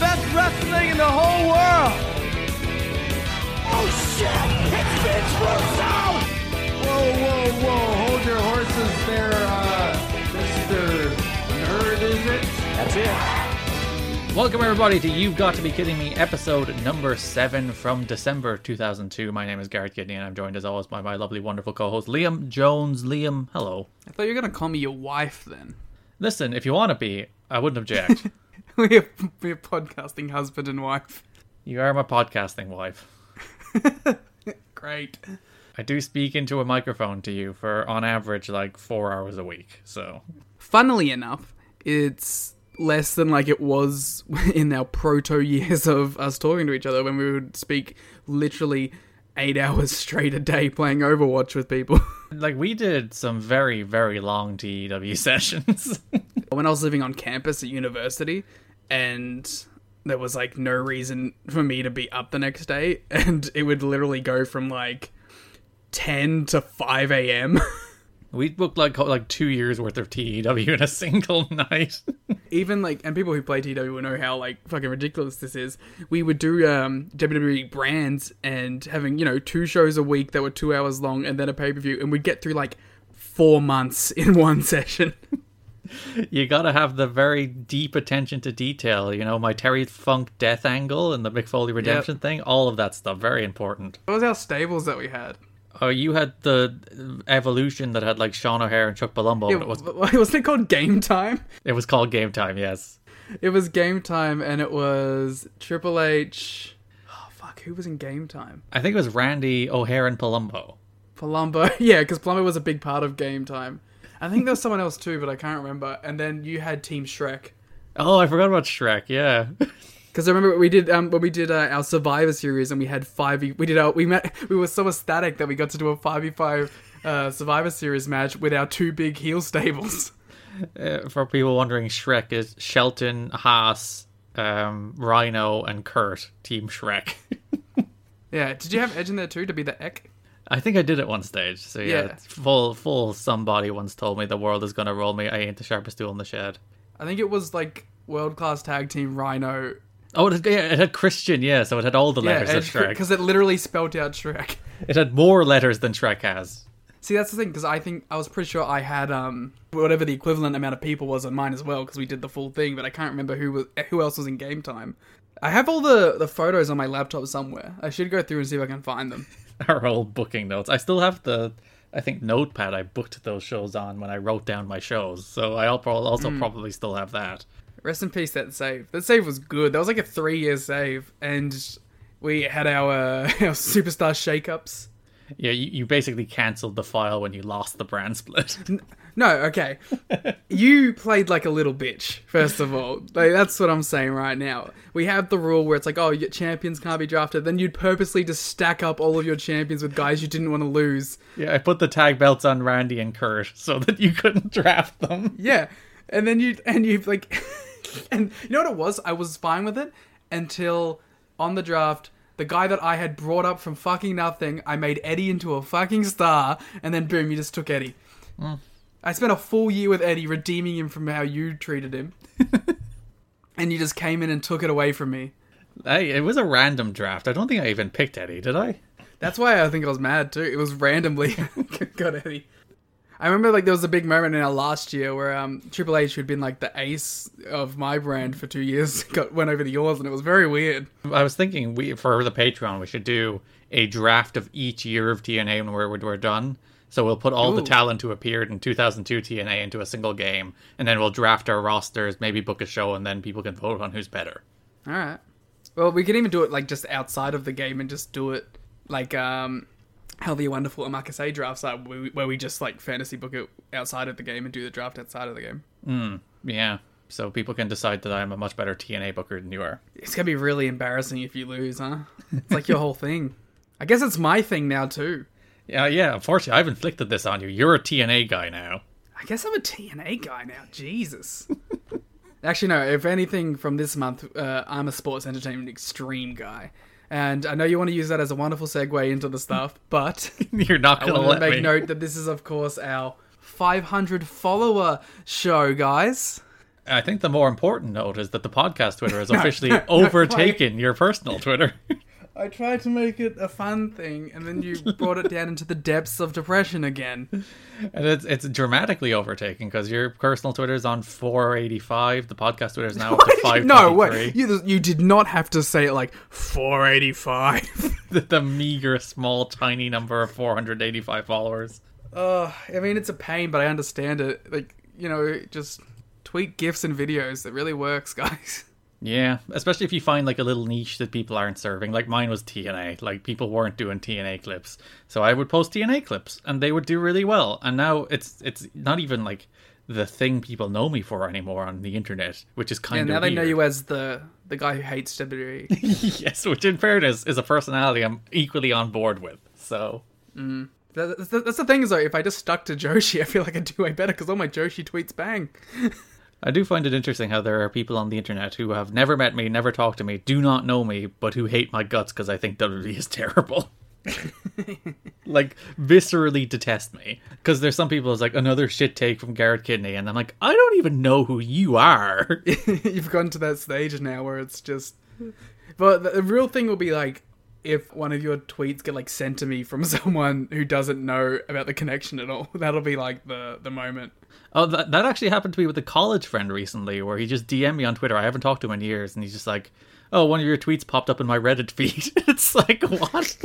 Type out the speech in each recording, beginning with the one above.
Best wrestling in the whole world. Oh shit! It's Vince Russo! Whoa, whoa, whoa! Hold your horses there, uh, Mr. Nerd, is it? That's it. Welcome everybody to You've Got to Be Kidding Me, episode number seven from December 2002. My name is Garrett Kidney, and I'm joined as always by my lovely, wonderful co-host Liam Jones. Liam, hello. I thought you were gonna call me your wife then. Listen, if you want to be, I wouldn't object. we're, we're podcasting husband and wife. you are my podcasting wife. Great. I do speak into a microphone to you for, on average, like four hours a week. So Funnily enough, it's less than like it was in our proto years of us talking to each other when we would speak literally eight hours straight a day playing Overwatch with people. like we did some very, very long TEW sessions. when I was living on campus at university and there was like no reason for me to be up the next day and it would literally go from like 10 to 5 a.m. we booked like like two years worth of TEW in a single night. Even like, and people who play TW will know how like fucking ridiculous this is. We would do um, WWE brands and having, you know, two shows a week that were two hours long and then a pay per view, and we'd get through like four months in one session. You gotta have the very deep attention to detail. You know, my Terry Funk death angle and the McFoley Foley redemption thing. All of that stuff very important. What was our stables that we had? Oh, you had the evolution that had like Sean O'Haire and Chuck Palumbo. But it was wasn't it called Game Time? it was called Game Time. Yes, It was Game Time, and it was Triple H. Oh fuck, who was in Game Time? I think it was Randy O'Haire and Palumbo. Palumbo, yeah, because Palumbo was a big part of Game Time. I think there was someone else too, but I can't remember. And then you had Team Shrek. Oh, I forgot about Shrek. Yeah, Because I remember we did um, when we did uh, our Survivor series and we had five. We did our we met. We were so ecstatic that we got to do a five v five uh, Survivor series match with our two big heel stables. Uh, for people wondering, Shrek is Shelton, Haas, um, Rhino, and Kurt. Team Shrek. Yeah, did you have Edge in there too to be the Ek? I think I did at one stage. So yeah, Yeah. full full. Somebody once told me the world is gonna roll me. I ain't the sharpest tool in the shed. I think it was like world class tag team Rhino. Oh, it had, yeah, it had Christian. Yeah, so it had all the letters of Shrek. because it literally spelt out Shrek. It had more letters than Shrek has. See, that's the thing because I think I was pretty sure I had um whatever the equivalent amount of people was on mine as well because we did the full thing, but I can't remember who was who else was in game time. I have all the the photos on my laptop somewhere. I should go through and see if I can find them. Our old booking notes. I still have the, I think notepad I booked those shows on when I wrote down my shows. So I'll also Hmm. probably still have that. Rest in peace, that save. That save was good. That was like a three year save, and we had our uh, our superstar shakeups. Yeah, you, you basically cancelled the file when you lost the brand split. No, okay. you played like a little bitch, first of all. Like, that's what I'm saying right now. We have the rule where it's like, oh, your champions can't be drafted. Then you'd purposely just stack up all of your champions with guys you didn't want to lose. yeah, I put the tag belts on Randy and Kurt so that you couldn't draft them. Yeah. And then you, and you've like, and you know what it was? I was fine with it until on the draft, the guy that I had brought up from fucking nothing, I made Eddie into a fucking star, and then boom, you just took Eddie. Mm. I spent a full year with Eddie redeeming him from how you treated him. and you just came in and took it away from me. Hey, it was a random draft. I don't think I even picked Eddie, did I? That's why I think I was mad too. It was randomly got Eddie. I remember like there was a big moment in our last year where um Triple H, who'd been like the ace of my brand for two years, got went over to yours, and it was very weird. I was thinking we for the Patreon we should do a draft of each year of TNA when we're we're done. So we'll put all the talent who appeared in 2002 TNA into a single game, and then we'll draft our rosters, maybe book a show, and then people can vote on who's better. All right. Well, we could even do it like just outside of the game and just do it like um how the wonderful Omakase drafts are, where we, just like fantasy book it outside of the game and do the draft outside of the game. Mm, Yeah, so people can decide that I'm a much better TNA booker than you are. It's gonna be really embarrassing if you lose, huh? It's like your whole thing. I guess it's my thing now too. Yeah, yeah. Unfortunately, I've inflicted this on you. You're a TNA guy now. I guess I'm a TNA guy now. Jesus. Actually, no. If anything, from this month, uh, I'm a sports entertainment extreme guy, and I know you want to use that as a wonderful segue into the stuff, but You're not gonna let make me. note that this is, of course, our 500 follower show, guys. I think the more important note is that the podcast Twitter has officially no, overtaken your personal Twitter. I tried to make it a fun thing, and then you brought it down into the depths of depression again. and it's it's dramatically overtaken because your personal Twitter is on 485. The podcast Twitter is now up to 523. no, wait. You, you did not have to say it like 485. the, the meager, small, tiny number of 485 followers. Uh, I mean, it's a pain, but I understand it. Like, you know, just tweet gifs and videos. It really works, guys. Yeah, especially if you find like a little niche that people aren't serving. Like mine was TNA. Like people weren't doing TNA clips, so I would post TNA clips, and they would do really well. And now it's it's not even like the thing people know me for anymore on the internet, which is kind And of now they know you as the the guy who hates WWE. yes, which in fairness is a personality I'm equally on board with. So mm. That- that's, the, that's the thing is though, if I just stuck to Joshi, I feel like I'd do way better because all my Joshi tweets bang. I do find it interesting how there are people on the internet who have never met me, never talked to me, do not know me, but who hate my guts because I think WWE is terrible. like viscerally detest me because there's some people who's like another shit take from Garrett Kidney, and I'm like, I don't even know who you are. You've gotten to that stage now where it's just. But the, the real thing will be like if one of your tweets get like sent to me from someone who doesn't know about the connection at all. That'll be like the the moment. oh, that that actually happened to me with a college friend recently, where he just DM'd me on Twitter. I haven't talked to him in years, and he's just like, "Oh, one of your tweets popped up in my Reddit feed." it's like what?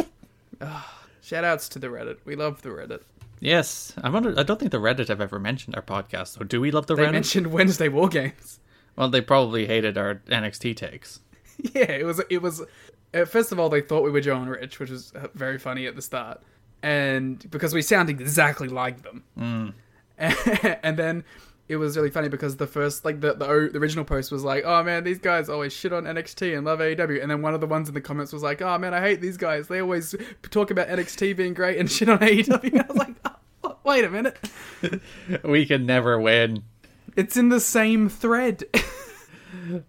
Shout outs to the Reddit. We love the Reddit. Yes, I wonder. I don't think the Reddit have ever mentioned our podcast. So do we love the They Reddit? mentioned Wednesday War Games. Well, they probably hated our NXT takes. Yeah, it was. It was. Uh, first of all, they thought we were Joe and Rich, which was uh, very funny at the start, and because we sound exactly like them. Mm. and then it was really funny because the first, like the, the the original post was like, "Oh man, these guys always shit on NXT and love AEW," and then one of the ones in the comments was like, "Oh man, I hate these guys. They always talk about NXT being great and shit on AEW." I was like, oh, "Wait a minute, We can never win. it's in the same thread."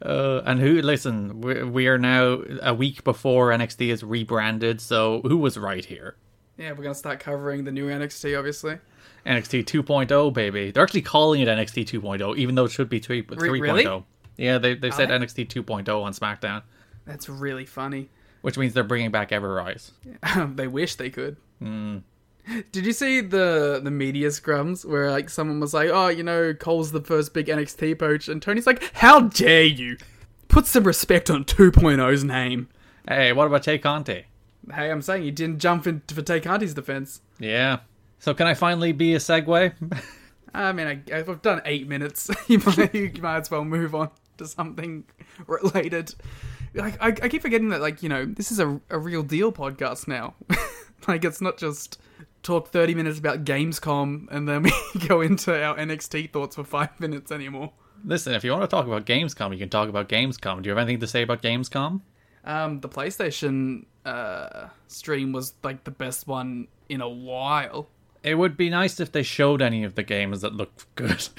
Uh, and who? Listen, we, we are now a week before NXT is rebranded. So who was right here? yeah, we're gonna start covering the new NXT, obviously. NXT 2.0, baby. They're actually calling it NXT 2.0, even though it should be 3, 3.0. really? Yeah, they they said I- NXT 2.0 on SmackDown, That's really funny. which means they're bringing back Ever Rise. they wish they could. Hmm. Did you see the the media scrums where like someone was like, "Oh, you know, Cole's the first big NXT poach," and Tony's like, "How dare you? Put some respect on 2.0's name." Hey, what about Tay Conti? Hey, I'm saying you didn't jump in for Tay Conti's defense. Yeah. So can I finally be a segue? I mean, I, I've done eight minutes. you might you might as well move on to something related. Like I, I keep forgetting that, like you know, this is a a real deal podcast now. like it's not just talk 30 minutes about Gamescom and then we go into our NXT thoughts for five minutes anymore. Listen, if you want to talk about Gamescom, you can talk about Gamescom. Do you have anything to say about Gamescom? Um, the PlayStation uh, stream was like the best one in a while. It would be nice if they showed any of the games that looked good.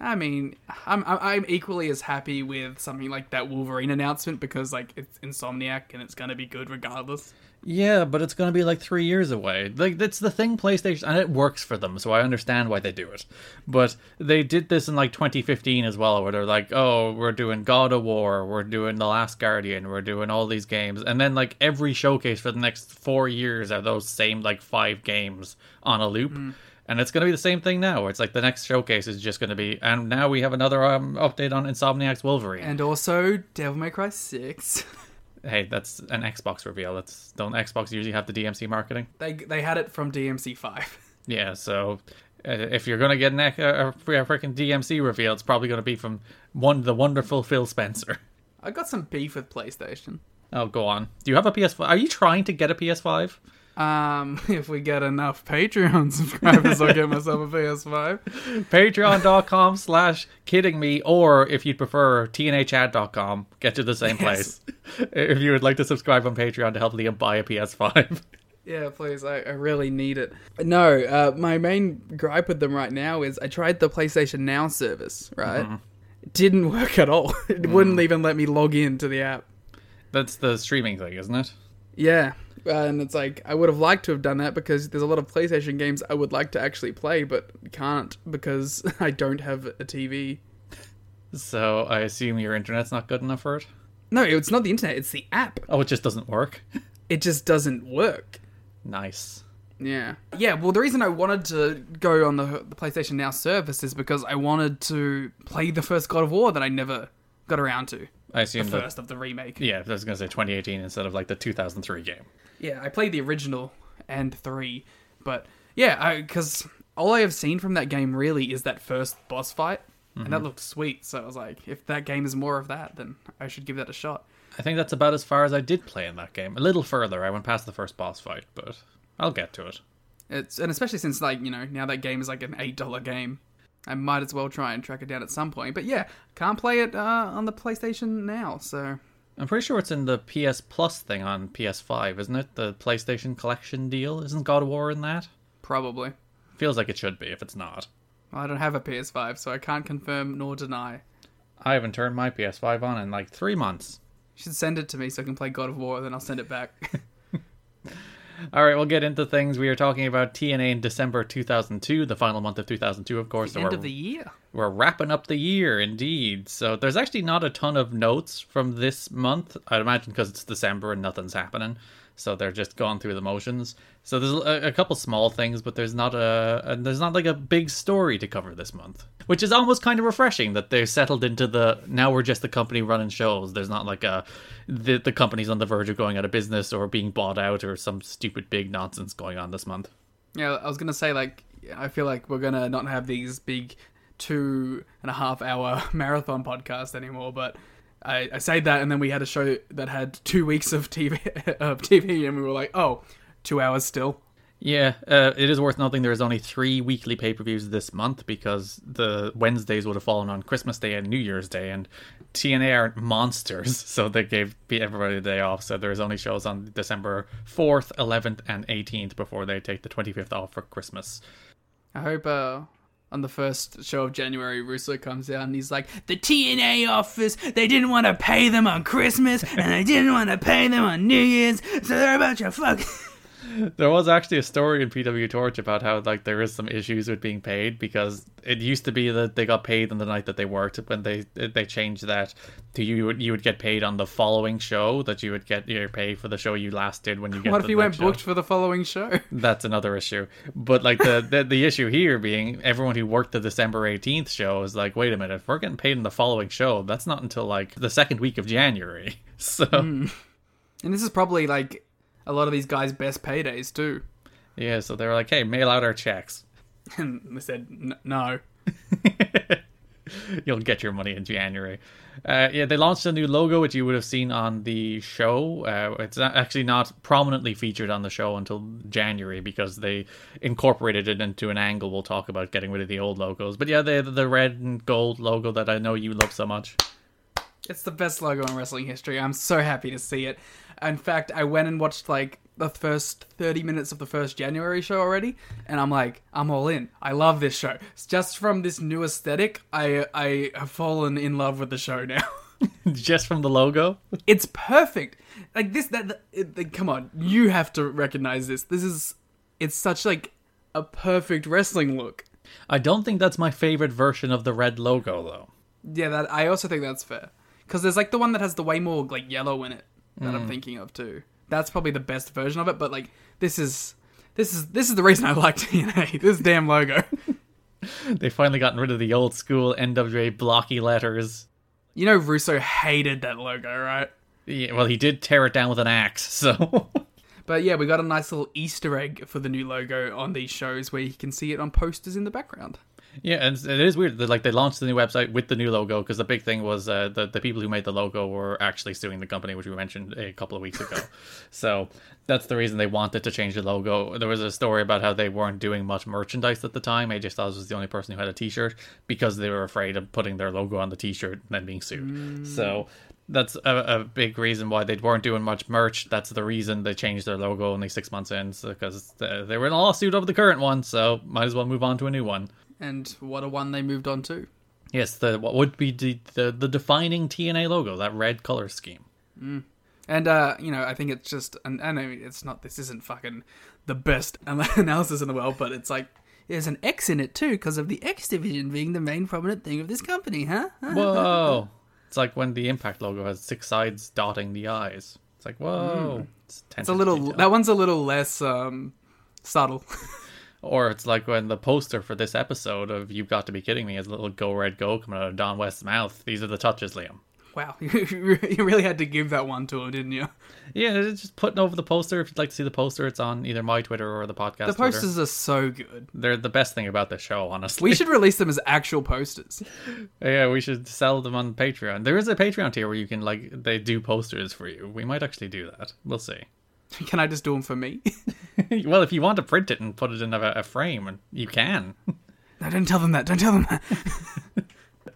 I mean, I'm I'm I'm equally as happy with something like that Wolverine announcement because like it's Insomniac and it's gonna be good regardless. Yeah, but it's going to be like three years away. Like that's the thing, PlayStation, and it works for them, so I understand why they do it. But they did this in like 2015 as well, where they're like, "Oh, we're doing God of War, we're doing The Last Guardian, we're doing all these games," and then like every showcase for the next four years are those same like five games on a loop. And And it's going to be the same thing now, it's like the next showcase is just going to be, and now we have another um, update on Insomniac's Wolverine. And also Devil May Cry 6. hey, that's an Xbox reveal. That's don't Xbox usually have the DMC marketing? they they had it from DMC 5. Yeah, so uh, if you're gonna get an, a, a freaking DMC reveal, it's probably gonna be from one the wonderful Phil Spencer. I got some beef with PlayStation. Oh, go on. Do you have a PS5? Are you trying to get a PS5? Um, if we get enough Patreon subscribers, I'll get myself a PS5. Patreon.com slash kidding me, or if you'd prefer, tnachat.com. Get to the same place. if you would like to subscribe on Patreon to help Liam buy a PS5. Yeah, please. I, I really need it. No, uh, my main gripe with them right now is I tried the PlayStation Now service, right? It didn't work at all. It wouldn't even let me log in to the app. That's the streaming thing, isn't it? Yeah. Uh, and it's like, I would have liked to have done that because there's a lot of PlayStation games I would like to actually play, but can't because I don't have a TV. So I assume your internet's not good enough for it? No, it's not the internet, it's the app. Oh, it just doesn't work? It just doesn't work. nice. Yeah. Yeah, well, the reason I wanted to go on the, the PlayStation Now service is because I wanted to play the first God of War that I never got around to. I The assume that. first of the remake. Yeah, I was going to say 2018 instead of like the 2003 game. Yeah, I played the original and three, but yeah, because all I have seen from that game really is that first boss fight, and that mm-hmm. looked sweet. So I was like, if that game is more of that, then I should give that a shot. I think that's about as far as I did play in that game. A little further, I went past the first boss fight, but I'll get to it. It's and especially since like you know now that game is like an eight dollar game, I might as well try and track it down at some point. But yeah, can't play it uh, on the PlayStation now, so I'm pretty sure it's in the PS Plus thing on PS5, isn't it? The PlayStation Collection deal. Isn't God of War in that? probably. Feels like it should be if it's not. Well, I don't have a PS5, so I can't confirm nor deny. I haven't turned my PS5 on in like three months. You should send it to me so I can play God of War, then I'll send it back. All right, we'll get into things. We are talking about TNA in December 2002, the final month of 2002, of course. so End of the year. We're wrapping up the year, indeed. So there's actually not a ton of notes from this month. I'd imagine because it's December and nothing's happening. So they're just going through the motions. So there's a, a couple small things, but there's not a, a there's not like a big story to cover this month, which is almost kind of refreshing that they're settled into the now we're just the company running shows. There's not like a the the company's on the verge of going out of business or being bought out or some stupid big nonsense going on this month. Yeah, I was gonna say like I feel like we're gonna not have these big two and a half hour marathon podcast anymore, but I, I say that and then we had a show that had two weeks of TV of TV and we were like, oh, two hours still. Yeah, uh, it is worth noting there is only three weekly pay per views this month because the Wednesdays would have fallen on Christmas Day and New Year's Day, and TNA aren't monsters, so they gave everybody the day off. So there's only shows on December 4th, 11th, and 18th before they take the 25th off for Christmas. I hope uh, on the first show of January, Russo comes out and he's like, the TNA office, they didn't want to pay them on Christmas and they didn't want to pay them on New Year's, so they're about to fuck. There was actually a story in PW Torch about how like there is some issues with being paid because it used to be that they got paid on the night that they worked. When they they changed that to you would you would get paid on the following show that you would get your pay for the show you last did when you get. what if you went show. booked for the following show? That's another issue. But like the, the the issue here being everyone who worked the December eighteenth show is like, wait a minute, if we're getting paid in the following show, that's not until like the second week of January. So hmm. And this is probably like a lot of these guys' best paydays too. yeah, so they were like, hey, mail out our checks. And they said, no. You'll get your money in January. Uh, yeah, they launched a new logo, which you would have seen on the show. Uh, it's actually not prominently featured on the show until January because they incorporated it into an angle. We'll talk about getting rid of the old logos. But yeah, the the red and gold logo that I know you love so much. It's the best logo in wrestling history. I'm so happy to see it. In fact, I went and watched like the first 30 minutes of the first January show already, and I'm like, I'm all in. I love this show. It's just from this new aesthetic, I I have fallen in love with the show now. Just from the logo. it's perfect. Like this, that, that it, like, come on, you have to recognize this. This is, it's such like a perfect wrestling look. I don't think that's my favorite version of the red logo though. Yeah, that I also think that's fair. Because there's like the one that has the way more like yellow in it that Hmm. I'm thinking of too. That's probably the best version of it. But like this is this is this is the reason I like TNA. This damn logo. They finally gotten rid of the old school NWA blocky letters. You know Russo hated that logo, right? Yeah, well, he did tear it down with an axe, so. But yeah, we got a nice little Easter egg for the new logo on these shows where you can see it on posters in the background. Yeah, and it is weird that like they launched the new website with the new logo because the big thing was uh, the the people who made the logo were actually suing the company, which we mentioned a couple of weeks ago. so that's the reason they wanted to change the logo. There was a story about how they weren't doing much merchandise at the time. AJ Styles was the only person who had a T-shirt because they were afraid of putting their logo on the T-shirt and then being sued. So that's a, a big reason why they weren't doing much merch. That's the reason they changed their logo only six months in because they they were in a lawsuit over the current one. So might as well move on to a new one. And what a one they moved on to. Yes, the what would be the, the the defining TNA logo, that red color scheme. And uh, you know, I think it's just, and I know it's not. This isn't fucking the best analysis in the world, but it's like there's an X in it too because of the X division being the main prominent thing of this company, huh? Huh? Whoa! it's like when the Impact logo has six sides dotting the eyes. It's like whoa. It's, It's a little. That one's a little less um subtle. Or it's like when the poster for this episode of "You've Got to Be Kidding Me" is a little "Go Red Go" coming out of Don West's mouth. These are the touches, Liam. wow, you really had to give that one to him, didn't you? Yeah, just putting over the poster. If you'd like to see the poster, it's on either my Twitter or the podcast. The Twitter. posters are so good. They're the best thing about the show, honestly. We should release them as actual posters. Yeah, we should sell them on Patreon. There is a Patreon tier where you can like they do posters for you. We might actually do that. We'll see. Can I just do them for me? well, if you want to print it and put it in a, a frame, and you can. no, don't tell them that. Don't tell them that.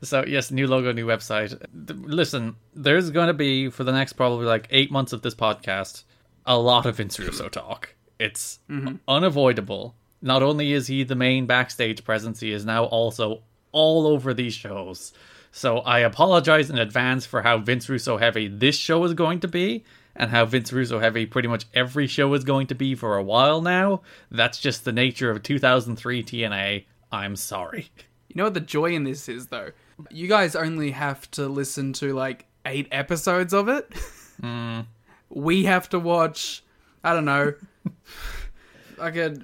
So yes, new logo, new website. Listen, there's going to be for the next probably like eight months of this podcast a lot of Vince Russo talk. It's mm-hmm. unavoidable. Not only is he the main backstage presence, he is now also all over these shows. So I apologize in advance for how Vince Russo heavy this show is going to be, and how Vince Russo heavy pretty much every show is going to be for a while now. That's just the nature of 2003 TNA. I'm sorry. You know what the joy in this is, though? You guys only have to listen to like eight episodes of it. Hmm. We have to watch, I don't know, like a uh,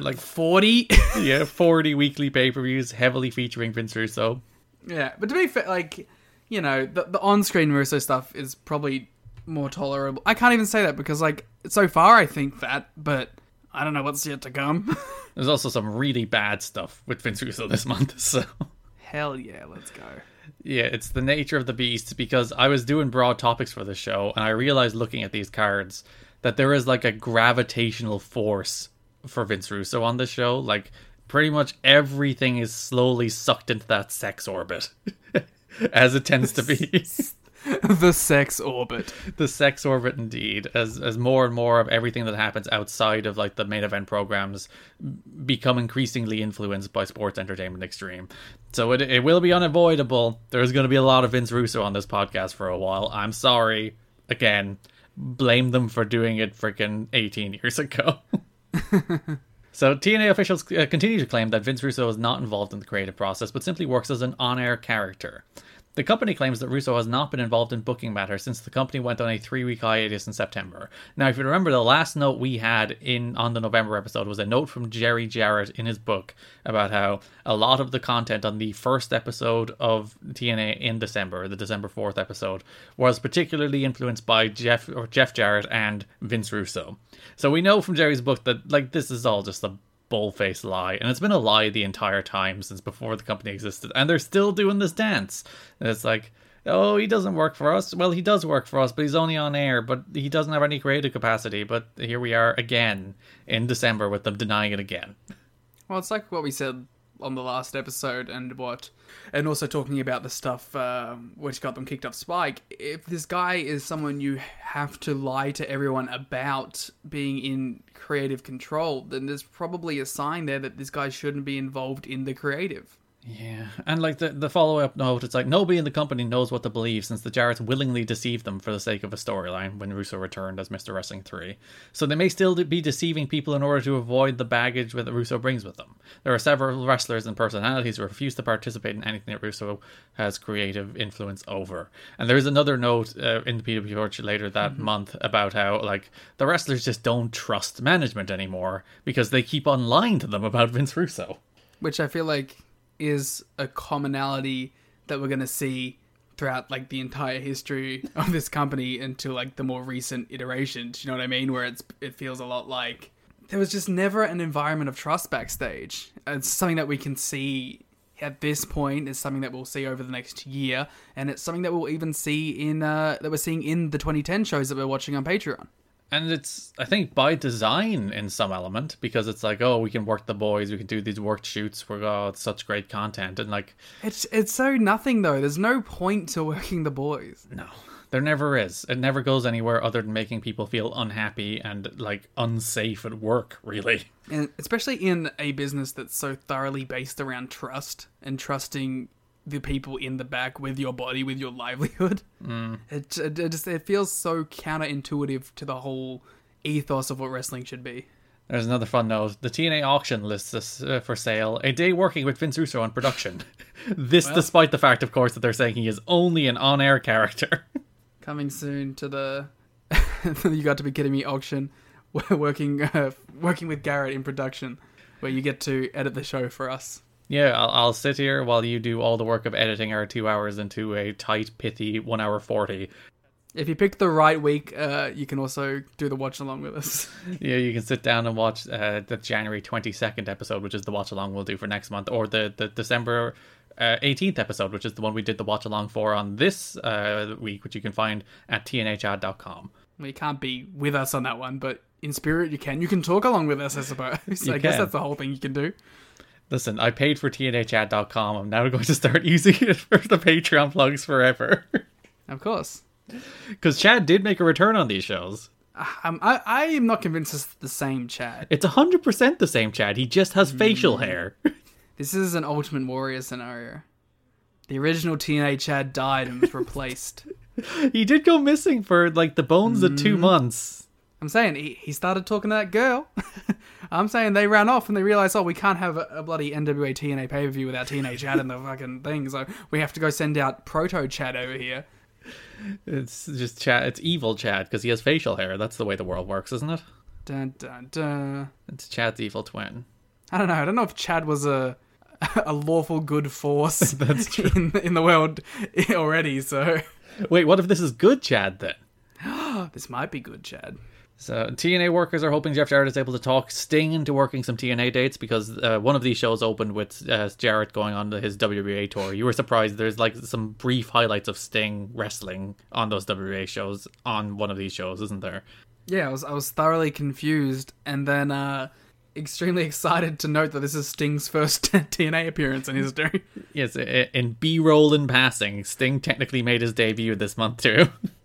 Like 40. yeah, 40 weekly pay-per-views heavily featuring Vince Russo. yeah, but to be fair, like, you know, the, the on screen Russo stuff is probably more tolerable. I can't even say that because, like, so far I think that, but I don't know what's yet to come. There's also some really bad stuff with Vince Russo this month, so Hell yeah, let's go. yeah, it's the nature of the beast because I was doing broad topics for the show and I realized looking at these cards that there is like a gravitational force for Vince Russo on the show. Like pretty much everything is slowly sucked into that sex orbit. As it tends to be. the sex orbit. the sex orbit indeed as as more and more of everything that happens outside of like the main event programs become increasingly influenced by sports entertainment extreme. So it, it will be unavoidable. There's going to be a lot of vince russo on this podcast for a while. I'm sorry. Again blame them for doing it freaking 18 years ago. So TNA officials uh, continue to claim that Vince Russo is not involved in the creative process, but simply works as an on-air character. The company claims that Russo has not been involved in booking matters since the company went on a three-week hiatus in September. Now, if you remember, the last note we had in on the November episode was a note from Jerry Jarrett in his book about how a lot of the content on the first episode of TNA in December, the December fourth episode, was particularly influenced by Jeff or Jeff Jarrett and Vince Russo. So we know from Jerry's book that like this is all just a bull-faced lie, and it's been a lie the entire time since before the company existed, and they're still doing this dance. And it's like, oh, he doesn't work for us. Well, he does work for us, but he's only on air, but he doesn't have any creative capacity. But here we are again in December with them denying it again. Well, it's like what we said on the last episode, and what, and also talking about the stuff uh, which got them kicked off Spike. If this guy is someone you have to lie to everyone about being in creative control, then there's probably a sign there that this guy shouldn't be involved in the creative. Yeah, and like the the follow up note, it's like nobody in the company knows what to believe since the Jarretts willingly deceived them for the sake of a storyline when Russo returned as Mr. Wrestling 3. So they may still be deceiving people in order to avoid the baggage that Russo brings with them. There are several wrestlers and personalities who refuse to participate in anything that Russo has creative influence over. And there is another note uh, in the PW Torch later that month about how like the wrestlers just don't trust management anymore because they keep on lying to them about Vince Russo. which I feel like is a commonality that we're going to see throughout like the entire history of this company until like the more recent iterations. You know what I mean? Where it's it feels a lot like there was just never an environment of trust backstage. It's something that we can see at this point. It's something that we'll see over the next year, and it's something that we'll even see in uh, that we're seeing in the 2010 shows that we're watching on Patreon. And it's, I think, by design in some element because it's like, oh, we can work the boys, we can do these worked shoots. We're oh, it's such great content, and like, It's it's so nothing though. There's no point to working the boys. no, there never is. It never goes anywhere other than making people feel unhappy and like unsafe at work. Really, and especially in a business that's so thoroughly based around trust and trusting the people in the back with your body, with your livelihood. Mm. It, it, it just it feels so counterintuitive to the whole ethos of what wrestling should be. There's another fun note. The TNA auction lists us uh, for sale a day working with Vince Russo on production. this, despite the fact, of course, that they're saying he is only an on-air character. Coming soon to the you got to be kidding me auction, working uh, working with Garrett in production, where you get to edit the show for us. Yeah, I'll, I'll sit here while you do all the work of editing our two hours into a tight, pithy one hour forty. If you pick the right week, uh, you can also do the watch along with us. Yeah, you can sit down and watch uh, the January twenty second episode, which is the watch along we'll do for next month, or the the December eighteenth uh, episode, which is the one we did the watch along for on this uh, week, which you can find at tnachad.com. Well, you can't be with us on that one, but in spirit you can. You can talk along with us, I suppose. I guess that's the whole thing you can do. Listen, I paid for tnachad.com. I'm now going to start using it for the Patreon plugs forever. Of course. Because Chad did make a return on these shows. Um, I, I am not convinced it's the same Chad. It's 100% the same Chad. He just has facial hair. This is an Ultimate Warrior scenario. The original TNA Chad died and was replaced. he did go missing for like the bones of two months. I'm saying he, he started talking to that girl. I'm saying they ran off and they realized, oh, we can't have a, a bloody NWA TNA pay per view without TNA Chad in the fucking thing. So we have to go send out Proto Chad over here. It's just Chad. It's evil Chad because he has facial hair. That's the way the world works, isn't it? Dun dun dun. It's Chad's evil twin. I don't know. I don't know if Chad was a a lawful good force That's true. in in the world already. So Wait, what if this is good Chad then? this might be good, Chad. So TNA workers are hoping Jeff Jarrett is able to talk Sting into working some TNA dates because uh, one of these shows opened with uh, Jarrett going on his WWA tour. You were surprised. There's like some brief highlights of Sting wrestling on those WWA shows on one of these shows, isn't there? Yeah, I was I was thoroughly confused, and then uh, extremely excited to note that this is Sting's first TNA appearance in history. Yes, in B-roll in passing, Sting technically made his debut this month too.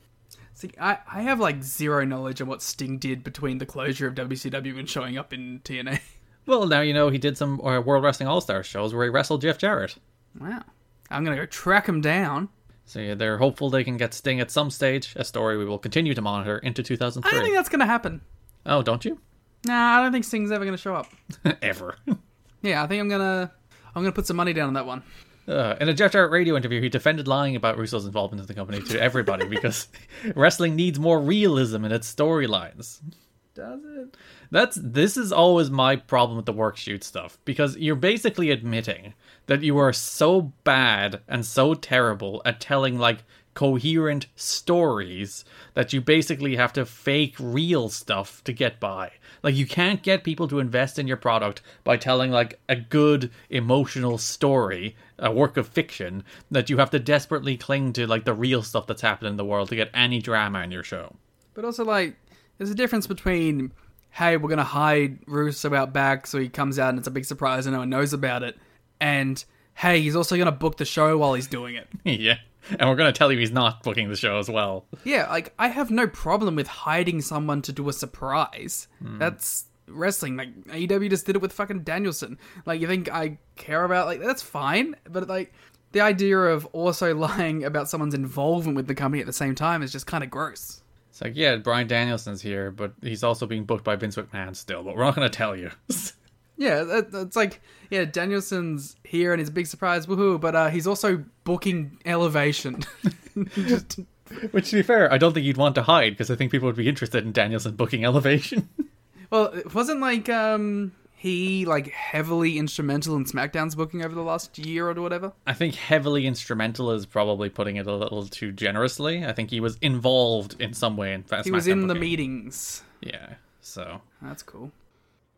See, I, I have like zero knowledge of what Sting did between the closure of WCW and showing up in TNA. well, now you know he did some uh, World Wrestling All Star shows where he wrestled Jeff Jarrett. Wow. I'm gonna go track him down. So yeah, they're hopeful they can get Sting at some stage. A story we will continue to monitor into 2003. I don't think that's gonna happen. Oh, don't you? Nah, I don't think Sting's ever gonna show up. Ever. Yeah, I think I'm gonna I'm gonna put some money down on that one. Uh, in a Jeff Jarrett radio interview, he defended lying about Russo's involvement in the company to everybody because wrestling needs more realism in its storylines. Does it? That's this is always my problem with the work shoot stuff because you're basically admitting that you are so bad and so terrible at telling like coherent stories that you basically have to fake real stuff to get by. Like you can't get people to invest in your product by telling like a good emotional story, a work of fiction that you have to desperately cling to like the real stuff that's happening in the world to get any drama in your show. But also like there's a difference between hey, we're gonna hide Russo out back so he comes out and it's a big surprise and no one knows about it, and hey, he's also gonna book the show while he's doing it. yeah. And we're going to tell you he's not booking the show as well. Yeah, like I have no problem with hiding someone to do a surprise. Hmm. That's wrestling. Like AEW just did it with fucking Danielson. Like you think I care about like that's fine, but like the idea of also lying about someone's involvement with the company at the same time is just kind of gross. It's like, yeah, Bryan Danielson's here, but he's also being booked by Vince McMahon still, but we're not going to tell you. Yeah, that, it's like yeah, Danielson's here and it's a big surprise, woohoo! But uh, he's also booking Elevation. Just- Which, to be fair, I don't think you'd want to hide because I think people would be interested in Danielson booking Elevation. well, it wasn't like um he like heavily instrumental in SmackDown's booking over the last year or whatever. I think heavily instrumental is probably putting it a little too generously. I think he was involved in some way in Fast He was in the meetings. Yeah, so. That's cool.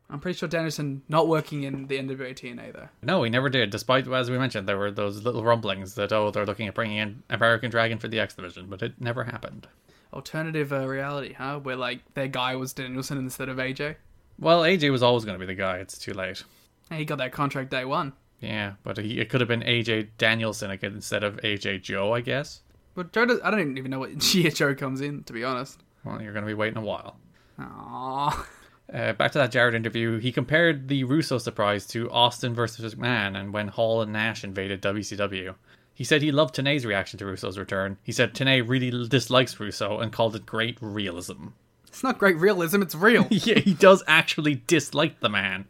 I'm pretty sure Danielson not working in the NWA TNA though. No, he never did. Despite, as we mentioned, there were those little rumblings that, oh, they're looking at bringing in American Dragon for the X Division, but it never happened. Alternative uh, reality, huh? Where like their guy was Danielson instead of AJ. Well, AJ was always going to be the guy. It's too late. He got that contract day one. Yeah, but he, it could have been AJ Danielson again instead of AJ Joe, I guess. But Joe, does, I don't even know what year Joe comes in, to be honest. Well, you're going to be waiting a while. Aww. Uh, back to that Jarrett interview, he compared the Russo surprise to Austin versus McMahon and when Hall and Nash invaded WCW. He said he loved Tenay's reaction to Russo's return. He said Tenay really dislikes Russo and called it great realism. It's not great realism, it's real. yeah, he does actually dislike the man.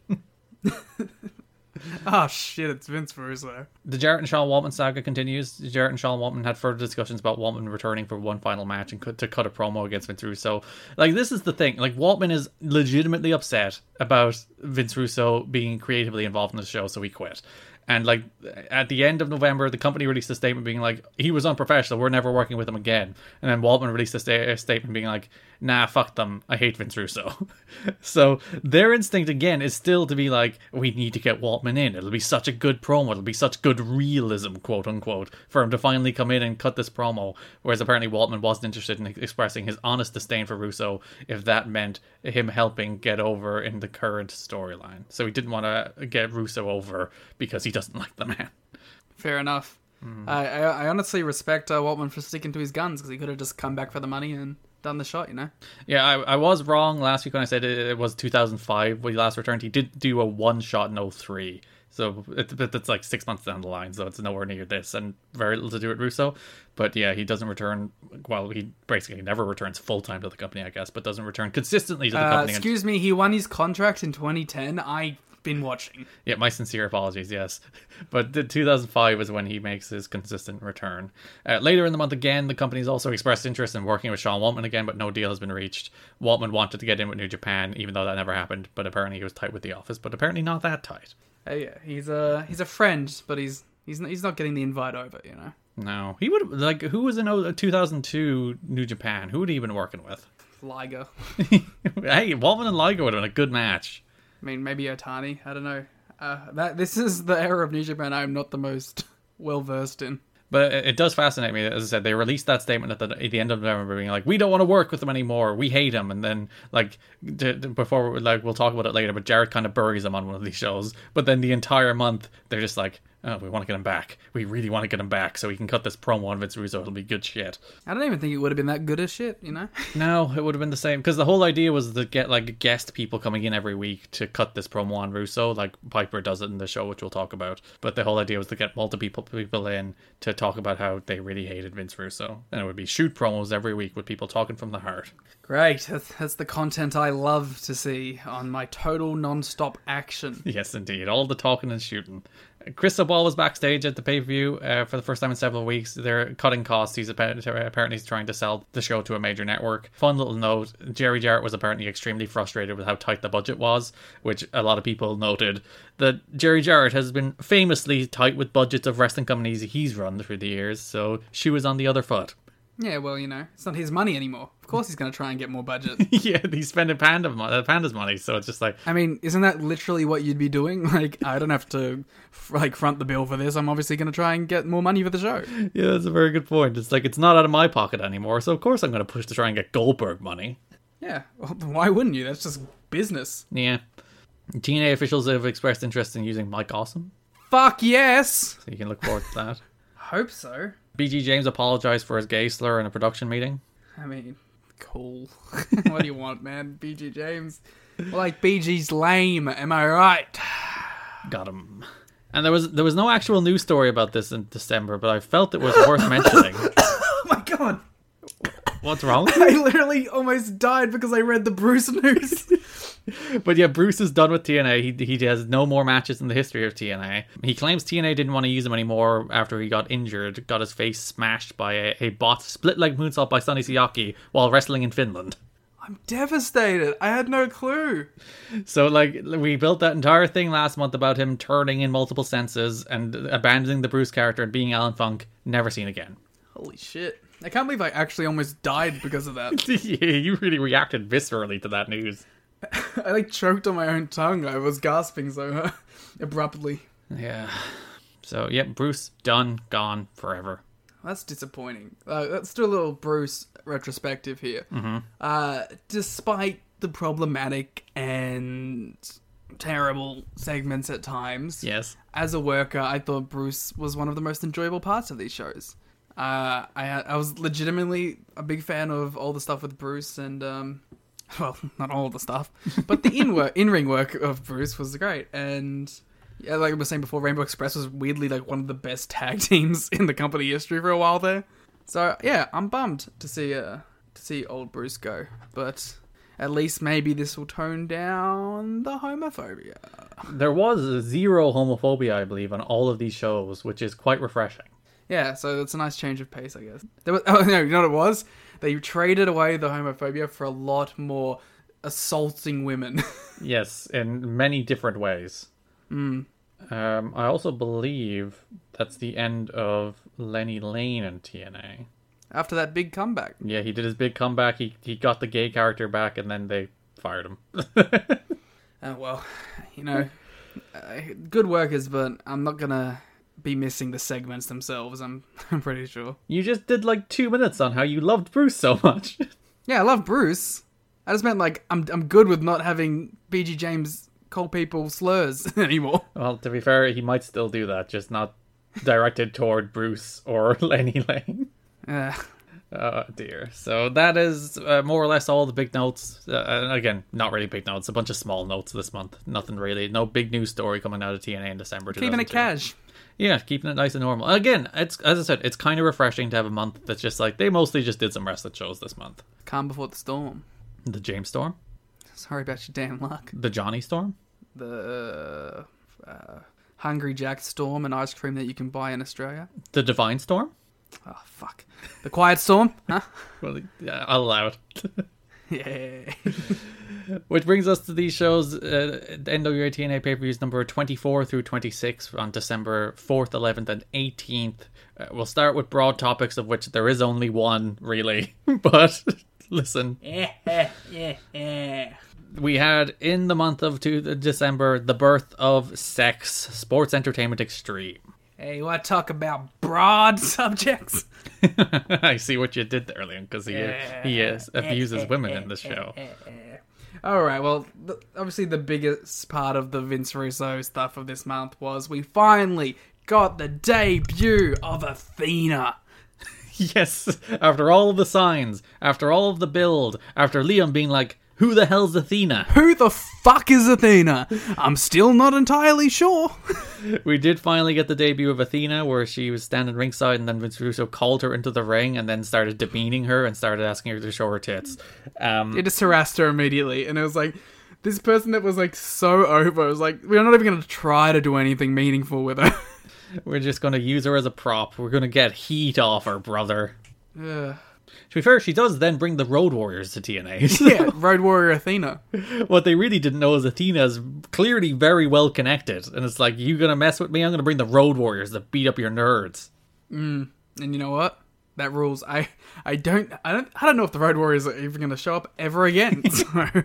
oh shit, it's Vince Russo. The Jarrett and Sean Waltman saga continues. Jarrett and Sean Waltman had further discussions about Waltman returning for one final match and to cut a promo against Vince Russo. Like, this is the thing. Like, Waltman is legitimately upset about Vince Russo being creatively involved in the show, so he quit. And like at the end of November, the company released a statement being like, "He was unprofessional. We're never working with him again." And then Waltman released a, sta- a statement being like, "Nah, fuck them. I hate Vince Russo." so their instinct again is still to be like, "We need to get Waltman in. It'll be such a good promo. It'll be such good realism, quote unquote, for him to finally come in and cut this promo." Whereas apparently Waltman wasn't interested in expressing his honest disdain for Russo if that meant him helping get over in the current storyline. So he didn't want to get Russo over because he doesn't like the man. Fair enough. I, I I honestly respect uh, Waltman for sticking to his guns because he could have just come back for the money and done the shot, you know. Yeah, I, I was wrong last week when I said it, it was 2005 when he last returned. He did do a one shot in 03. So it, it- it's like six months down the line, so it's nowhere near this, and very little to do with Russo. But yeah, he doesn't return. Well, he basically never returns full time to the company, I guess, but doesn't return consistently to the Uh, company. excuse me, he won his contract in 2010. I've been watching. Yeah, my sincere apologies, yes. But the 2005 is when he makes his consistent return. Uh, later in the month, again, the company's also expressed interest in working with Sean Waltman again, but no deal has been reached. Waltman wanted to get in with New Japan, even though that never happened, but apparently he was tight with the office, but apparently not that tight. Uh, yeah, he's a he's a friend, but he's he's not, he's not getting the invite over, you know. No. He would, like, who was in oh, 2002 New Japan? Who would he been working with? Liger. hey, Waltman and Liger would have been a good match. I mean, maybe Otani. I don't know. Uh, that this is the era of New Japan I'm not the most well versed in. But it does fascinate me. As I said, they released that statement at the, at the end of November, being like, "We don't want to work with them anymore. We hate them." And then, like, d- d- before, like, we'll talk about it later. But Jarrett kind of buries them on one of these shows. But then the entire month, they're just like, "Oh, we want to get him back. We really want to get him back, so we can cut this promo on Vince Russo. It'll be good shit." I don't even think it would have been that good as shit, you know. No, it would have been the same because the whole idea was to get like guest people coming in every week to cut this promo on Russo, like Piper does it in the show, which we'll talk about. But the whole idea was to get multiple people people in to talk about how they really hated Vince Russo, and it would be shoot promos every week with people talking from the heart. Great, that's, that's the content I love to see on my total non-stop action. Yes, indeed, all the talking and shooting. Crystal Ball was backstage at the pay per view uh, for the first time in several weeks. They're cutting costs. He's appa- apparently trying to sell the show to a major network. Fun little note Jerry Jarrett was apparently extremely frustrated with how tight the budget was, which a lot of people noted that Jerry Jarrett has been famously tight with budgets of wrestling companies he's run through the years, so she was on the other foot. Yeah, well, you know, it's not his money anymore. Of course, he's going to try and get more budget. yeah, he's spending Panda mo- uh, Panda's money, so it's just like, I mean, isn't that literally what you'd be doing? Like, I don't have to like front the bill for this. I'm obviously going to try and get more money for the show. yeah, that's a very good point. It's like, it's not out of my pocket anymore, so of course I'm going to push to try and get Goldberg money. Yeah, well, why wouldn't you? That's just business. Yeah. TNA officials have expressed interest in using Mike Awesome, Fuck yes. so you can look forward to that. Hope so. BG James apologized for his gay slur in a production meeting. I mean, cool. what do you want, man? BG James. like BG's lame, am I right? Got him. And there was there was no actual news story about this in December, but I felt it was worth mentioning. What's wrong? I literally almost died because I read the Bruce news. But yeah, Bruce is done with TNA. He he has no more matches in the history of TNA. He claims TNA didn't want to use him anymore after he got injured, got his face smashed by a, a bot split leg moonsault by Sonny Siaki while wrestling in Finland. I'm devastated. I had no clue. So like we built that entire thing last month about him turning in multiple senses and abandoning the Bruce character and being Alan Funk, never seen again. Holy shit. I can't believe I actually almost died because of that. yeah, you really reacted viscerally to that news. I like choked on my own tongue. I was gasping so abruptly. Yeah. So yeah, Bruce done, gone forever. That's disappointing. Uh, let's do a little Bruce retrospective here. Mm-hmm. Uh, despite the problematic and terrible segments at times, Yes. as a worker, I thought Bruce was one of the most enjoyable parts of these shows. Uh, I I was legitimately a big fan of all the stuff with Bruce and um, well, not all the stuff, but the in work, in ring work of Bruce was great. And yeah, like I was saying before, Rainbow Express was weirdly like one of the best tag teams in the company history for a while there. So yeah, I'm bummed to see uh to see old Bruce go, but at least maybe this will tone down the homophobia. There was zero homophobia, I believe, on all of these shows, which is quite refreshing. Yeah, so that's a nice change of pace, I guess. There was, oh no, you know what it was? They traded away the homophobia for a lot more assaulting women. Yes, in many different ways. Um, I also believe that's the end of Lenny Lane and TNA. After that big comeback. Yeah, he did his big comeback. He he got the gay character back, and then they fired him. Uh, well, you know, uh, good workers, but I'm not gonna be missing the segments themselves. I'm, I'm pretty sure. you just did like two minutes on how you loved Bruce so much. Yeah, I love Bruce. I just meant like I'm I'm good with not having BG James call people slurs anymore. well, to be fair, he might still do that, just not directed toward Bruce or Lenny Lane. Uh, Oh dear. So that is uh, more or less all the big notes. Uh, again, not really big notes. A bunch of small notes this month. Nothing really. No big news story coming out of TNA in December. keeping it cash. Yeah, keeping it nice and normal. Again, it's as I said, it's kind of refreshing to have a month that's just like they mostly just did some wrestling shows this month. Calm before the storm. The James Storm, Sorry about your damn luck. the Johnny Storm. The uh, Hungry Jack Storm and ice cream that you can buy in Australia. The Devon Storm. Oh fuck. The Quiet Storm. Huh? Well, yeah, I'll allow it. Yeah. Which brings us to these shows, uh, the NWA TNA pay per views number 24 through 26 on December 4th, 11th, and 18th. Uh, we'll start with broad topics, of which there is only one, really. but listen. we had in the month of two, December the birth of Sex, Sports Entertainment Xtreme. hey, you want to talk about broad subjects? I see what you did there, Liam, because he, he uh, abuses women in this show. All right. Well, the, obviously the biggest part of the Vince Russo stuff of this month was we finally got the debut of Athena. Yes, after all of the signs, after all of the build, after Liam being like, who the hell's Athena? Who the fuck is Athena? I'm still not entirely sure. We did finally get the debut of Athena, where she was standing ringside, and then Vince Russo called her into the ring, and then started demeaning her and started asking her to show her tits. Um, It just harassed her immediately, and it was like this person that was like so over. It was like we're not even going to try to do anything meaningful with her. we're just going to use her as a prop. We're going to get heat off her, brother. Ugh. To be fair, she does then bring the Road Warriors to TNA. So yeah, Road Warrior Athena. what they really didn't know is Athena is clearly very well connected, and it's like, you gonna mess with me? I'm gonna bring the Road Warriors to beat up your nerds. Mm, and you know what? That rules. I I don't I don't I don't know if the Road Warriors are even going to show up ever again. So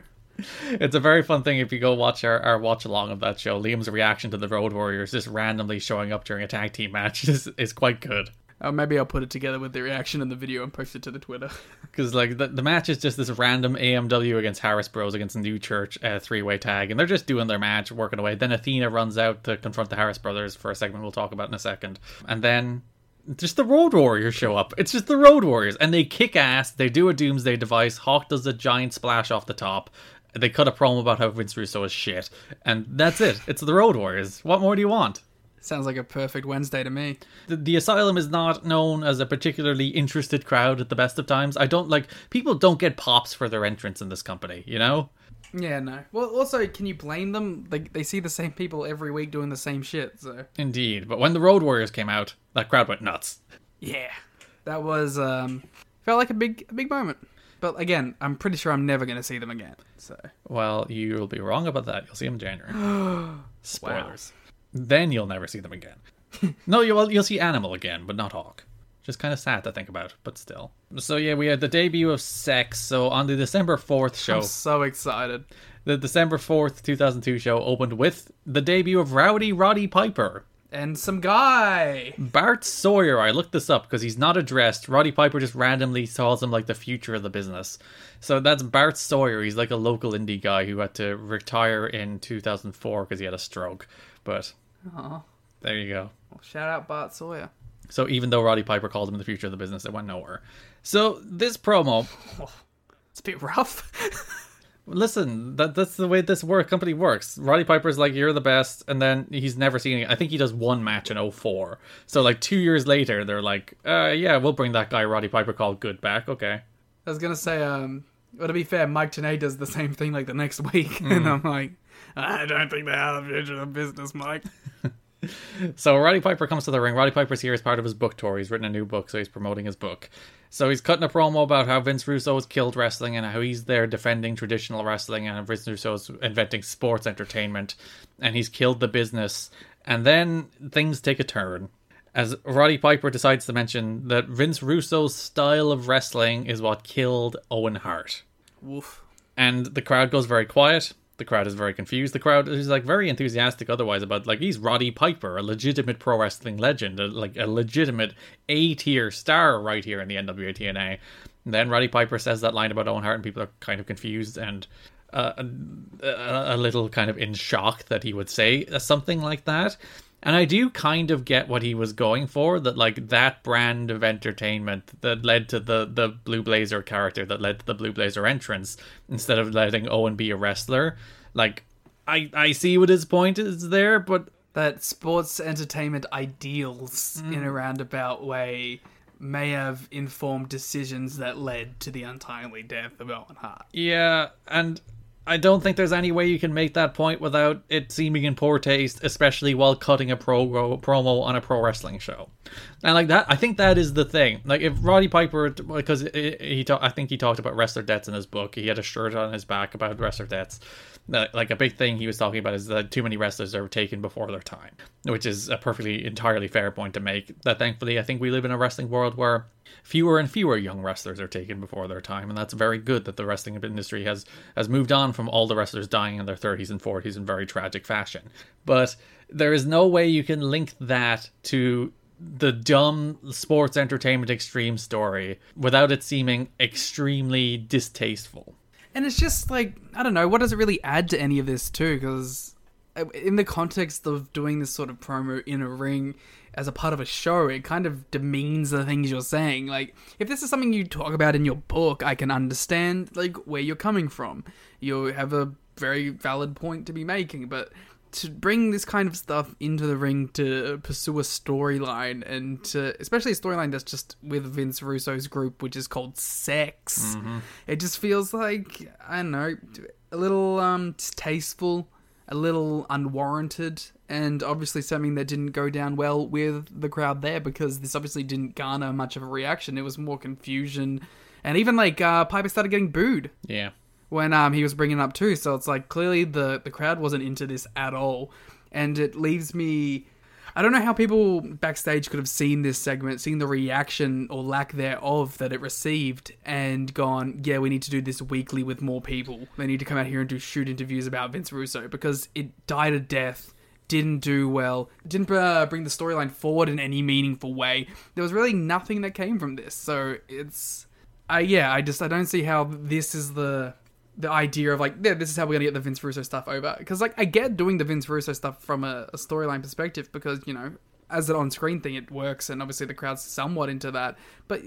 It's a very fun thing if you go watch our, our watch along of that show. Liam's reaction to the Road Warriors just randomly showing up during a tag team match is, is quite good. Uh, maybe I'll put it together with the reaction in the video and post it to the Twitter. Because like the, the match is just this random AMW against Harris Bros against New Church uh, three way tag, and they're just doing their match, working away. Then Athena runs out to confront the Harris brothers for a segment we'll talk about in a second, and then just the Road Warriors show up. It's just the Road Warriors, and they kick ass. They do a Doomsday device. Hawk does a giant splash off the top. They cut a promo about how Vince Russo is shit, and that's it. It's the Road Warriors. What more do you want? Sounds like a perfect Wednesday to me. The, the asylum is not known as a particularly interested crowd at the best of times. I don't like people don't get pops for their entrance in this company. You know. Yeah, no. Well, also, can you blame them? Like they see the same people every week doing the same shit. So Indeed, but when the Road Warriors came out, that crowd went nuts. yeah, that was um felt like a big a big moment. But again, I'm pretty sure I'm never going to see them again. So Well, you'll be wrong about that. You'll see them in January. Spoilers. Then you'll never see them again. no, you'll you'll see Animal again, but not Hawk. Just kind of sad to think about, but still. So yeah, we had the debut of Sex. So on the December fourth show, I'm so excited. the December fourth, two thousand two show opened with the debut of Rowdy Roddy Piper. And some guy. Bart Sawyer, I looked this up because he's not addressed. Roddy Piper just randomly calls him like the future of the business. So that's Bart Sawyer. He's like a local indie guy who had to retire in 2004 because he had a stroke. But there you go. Well, shout out Bart Sawyer. So even though Roddy Piper called him the future of the business, it went nowhere. So this promo, It's a bit rough. listen, that that's the way this work company works. Roddy Piper's like, "You're the best," and then he's never seen it. I think he does one match in 04. So like two years later, they're like, uh, "Yeah, we'll bring that guy Roddy Piper called good back." Okay. I was gonna say, um, well, to be fair, Mike Tenay does the same thing like the next week, and I'm like, I don't think they have the future of business, Mike. So Roddy Piper comes to the ring. Roddy Piper's here as part of his book tour. He's written a new book, so he's promoting his book. So he's cutting a promo about how Vince Russo has killed wrestling and how he's there defending traditional wrestling and Vince Russo's inventing sports entertainment and he's killed the business. And then things take a turn as Roddy Piper decides to mention that Vince Russo's style of wrestling is what killed Owen Hart Woof. and the crowd goes very quiet. The crowd is very confused. The crowd is like very enthusiastic otherwise about like he's Roddy Piper, a legitimate pro wrestling legend, a, like a legitimate A tier star right here in the NWA TNA. And then Roddy Piper says that line about Owen Hart, and people are kind of confused and uh, a, a little kind of in shock that he would say something like that. And I do kind of get what he was going for that like that brand of entertainment that led to the the Blue Blazer character that led to the Blue Blazer entrance instead of letting Owen be a wrestler. Like I I see what his point is there, but That sports entertainment ideals in Mm. a roundabout way may have informed decisions that led to the untimely death of Owen Hart. Yeah, and I don't think there's any way you can make that point without it seeming in poor taste, especially while cutting a pro promo on a pro wrestling show. And like that, I think that is the thing. Like if Roddy Piper, because he, he I think he talked about wrestler debts in his book. He had a shirt on his back about wrestler debts. Like a big thing he was talking about is that too many wrestlers are taken before their time, which is a perfectly entirely fair point to make. That thankfully, I think we live in a wrestling world where fewer and fewer young wrestlers are taken before their time, and that's very good that the wrestling industry has has moved on from all the wrestlers dying in their 30s and 40s in very tragic fashion. But there is no way you can link that to the dumb sports entertainment extreme story without it seeming extremely distasteful. And it's just like I don't know what does it really add to any of this too? Because uh, in the context of doing this sort of promo in a ring as a part of a show, it kind of demeans the things you're saying. Like if this is something you talk about in your book, I can understand like where you're coming from. You have a very valid point to be making, but to bring this kind of stuff into the ring to pursue a storyline and to especially a storyline that's just with Vince Russo's group which is called Sex. It just feels like I don't know a little um distasteful a little unwarranted and obviously something that didn't go down well with the crowd there because this obviously didn't garner much of a reaction. It was more confusion and even like uh Piper started getting booed. Yeah. When um he was bringing up too. So it's like clearly the the crowd wasn't into this at all, and it leaves me. I don't know how people backstage could have seen this segment, seen the reaction or lack thereof that it received, and gone, yeah, we need to do this weekly with more people. They need to come out here and do shoot interviews about Vince Russo because it died a death didn't do well, didn't uh, bring the storyline forward in any meaningful way. There was really nothing that came from this, so it's, uh, yeah, I just I don't see how this is the the idea of like, yeah, this is how we're gonna get the Vince Russo stuff over. Because like I get doing the Vince Russo stuff from a, a storyline perspective because you know as an on-screen thing it works and obviously the crowd's somewhat into that. But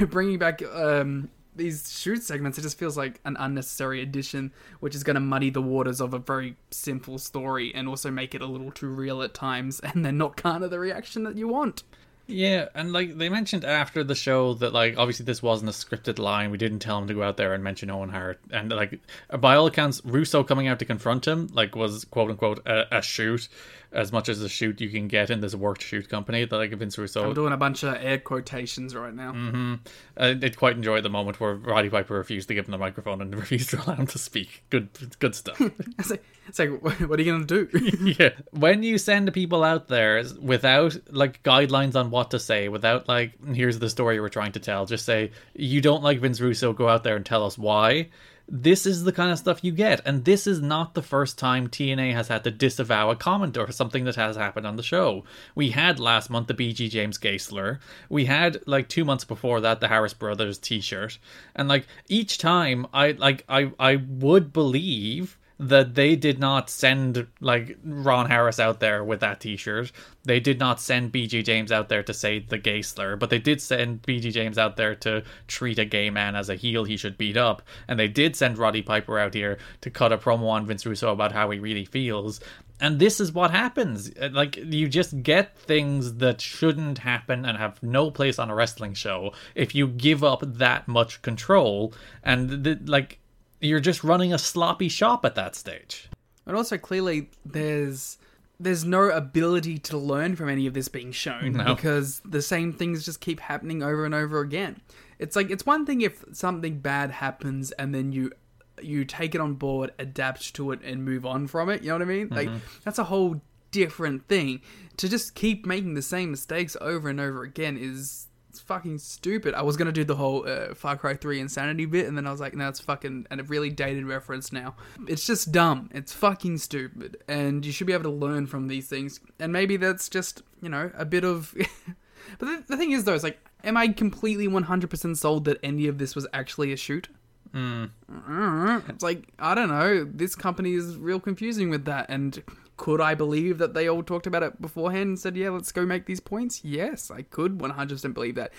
bringing back um these shoot segments, it just feels like an unnecessary addition, which is going to muddy the waters of a very simple story and also make it a little too real at times, and then not kind of the reaction that you want. Yeah, and like they mentioned after the show that like obviously this wasn't a scripted line. We didn't tell him to go out there and mention Owen Hart, and like by all accounts, Russo coming out to confront him like was quote unquote a, a shoot, as much as a shoot you can get in this worked shoot company that like Vince Russo. I'm doing a bunch of air quotations right now. Mm-hmm. I did quite enjoy the moment where Roddy Piper refused to give him the microphone and refused to allow him to speak. Good, good stuff. It's like, it's like, what are you gonna do? yeah. When you send people out there without like guidelines on what to say, without like here's the story we're trying to tell, just say you don't like Vince Russo, go out there and tell us why. This is the kind of stuff you get, and this is not the first time TNA has had to disavow a comment or something that has happened on the show. We had last month the BG James gay slur. We had like two months before that the Harris Brothers T-shirt, and like each time, I like I I would believe that they did not send like Ron Harris out there with that T-shirt. They did not send BG James out there to say the gay slur, but they did send BG James out there to treat a gay man as a heel he should beat up, and they did send Roddy Piper out here to cut a promo on Vince Russo about how he really feels. And this is what happens. Uh, like you just get things that shouldn't happen and have no place on a wrestling show if you give up that much control. And the, like you're just running a sloppy shop at that stage. And also clearly there's there's no ability to learn from any of this being shown No. because the same things just keep happening over and over again. It's like it's one thing if something bad happens and then you you take it on board, adapt to it and move on from it, you know what I mean? Like mm-hmm. that's a whole different thing. To just keep making the same mistakes over and over again is fucking stupid. I was gonna do the whole uh, Far Cry 3 insanity bit, and then I was like, no, it's fucking and a really dated reference now. It's just dumb. It's fucking stupid, and you should be able to learn from these things. And maybe that's just you know a bit of. but the, the thing is, though, it's like, am I completely 100% sold that any of this was actually a shoot? Mm. It's like I don't know. This company is real confusing with that, and could I believe that they all talked about it beforehand and said, "Yeah, let's go make these points"? Yes, I could 100% believe that.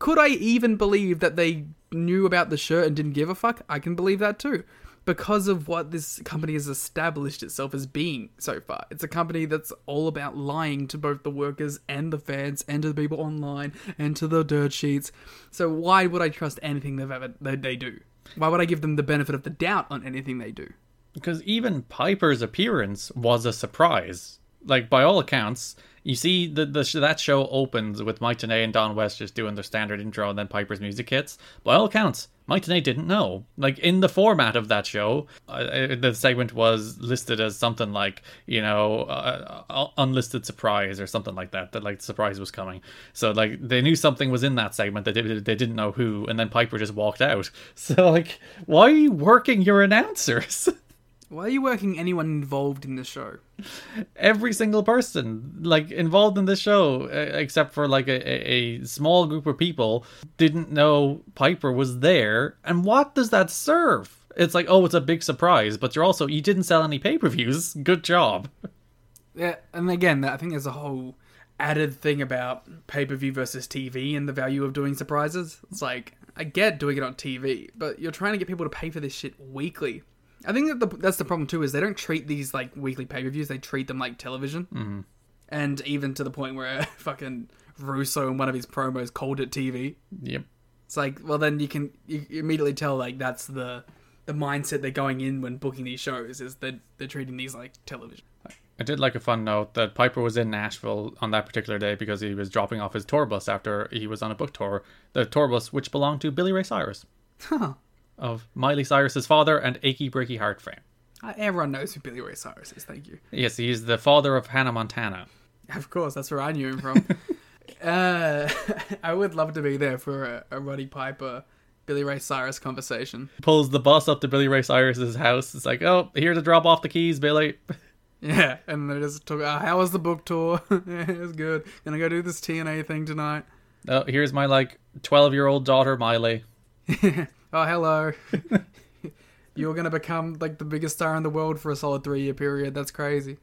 Could I even believe that they knew about the shirt and didn't give a fuck? I can believe that too. Because of what this company has established itself as being so far. It's a company that's all about lying to both the workers and the fans and to the people online and to the dirt sheets. So why would I trust anything they've ever they, they do? Why would I give them the benefit of the doubt on anything they do? Because even Piper's appearance was a surprise. Like by all accounts, you see the, the that show opens with Mike Tenay and Don West just doing their standard intro, and then Piper's music hits. By all accounts, Mike Tenay didn't know. Like in the format of that show, uh, the segment was listed as something like you know uh, uh, unlisted surprise or something like that. That like surprise was coming. So like they knew something was in that segment. They they didn't know who, and then Piper just walked out. So like, why are you working your announcers? Why are you working anyone involved in the show? every single person like involved in the show except for like a, a, small group of people didn't know piper was there and what does that serve it's like oh it's a big surprise but you're also you didn't sell any pay-per-views good job Yeah, and again, I think there's a whole added thing about pay per view versus TV and the value of doing surprises. It's like I get doing it on TV, but you're trying to get people to pay for this shit weekly. I think that the, that's the problem too is they don't treat these like weekly pay per views; they treat them like television, mm-hmm. and even to the point where fucking Russo in one of his promos called it TV. yep It's like, well, then you can you immediately tell like that's the the mindset they're going in when booking these shows is that they're treating these like television. I did like a fun note that Piper was in Nashville on that particular day because he was dropping off his tour bus after he was on a book tour. The tour bus, which belonged to Billy Ray Cyrus, Huh. Of Miley Cyrus's father and Achy Breaky Heart fame. Uh, Everyone knows who Billy Ray Cyrus is. Thank you. Yes, he's the father of Hannah Montana. Of course, that's where I knew him from. uh, I would love to be there for a, a Roddy Piper, Billy Ray Cyrus conversation. Pulls the bus up to Billy Ray Cyrus's house. It's like, oh, here to drop off the keys, Billy. Yeah, and they just talk. Oh, how was the book tour? yeah, it was good. Gonna go do this TNA thing tonight. Oh, here's my like 12 year old daughter, Miley. Oh, hello. You're gonna become like the biggest star in the world for a solid three year period. That's crazy.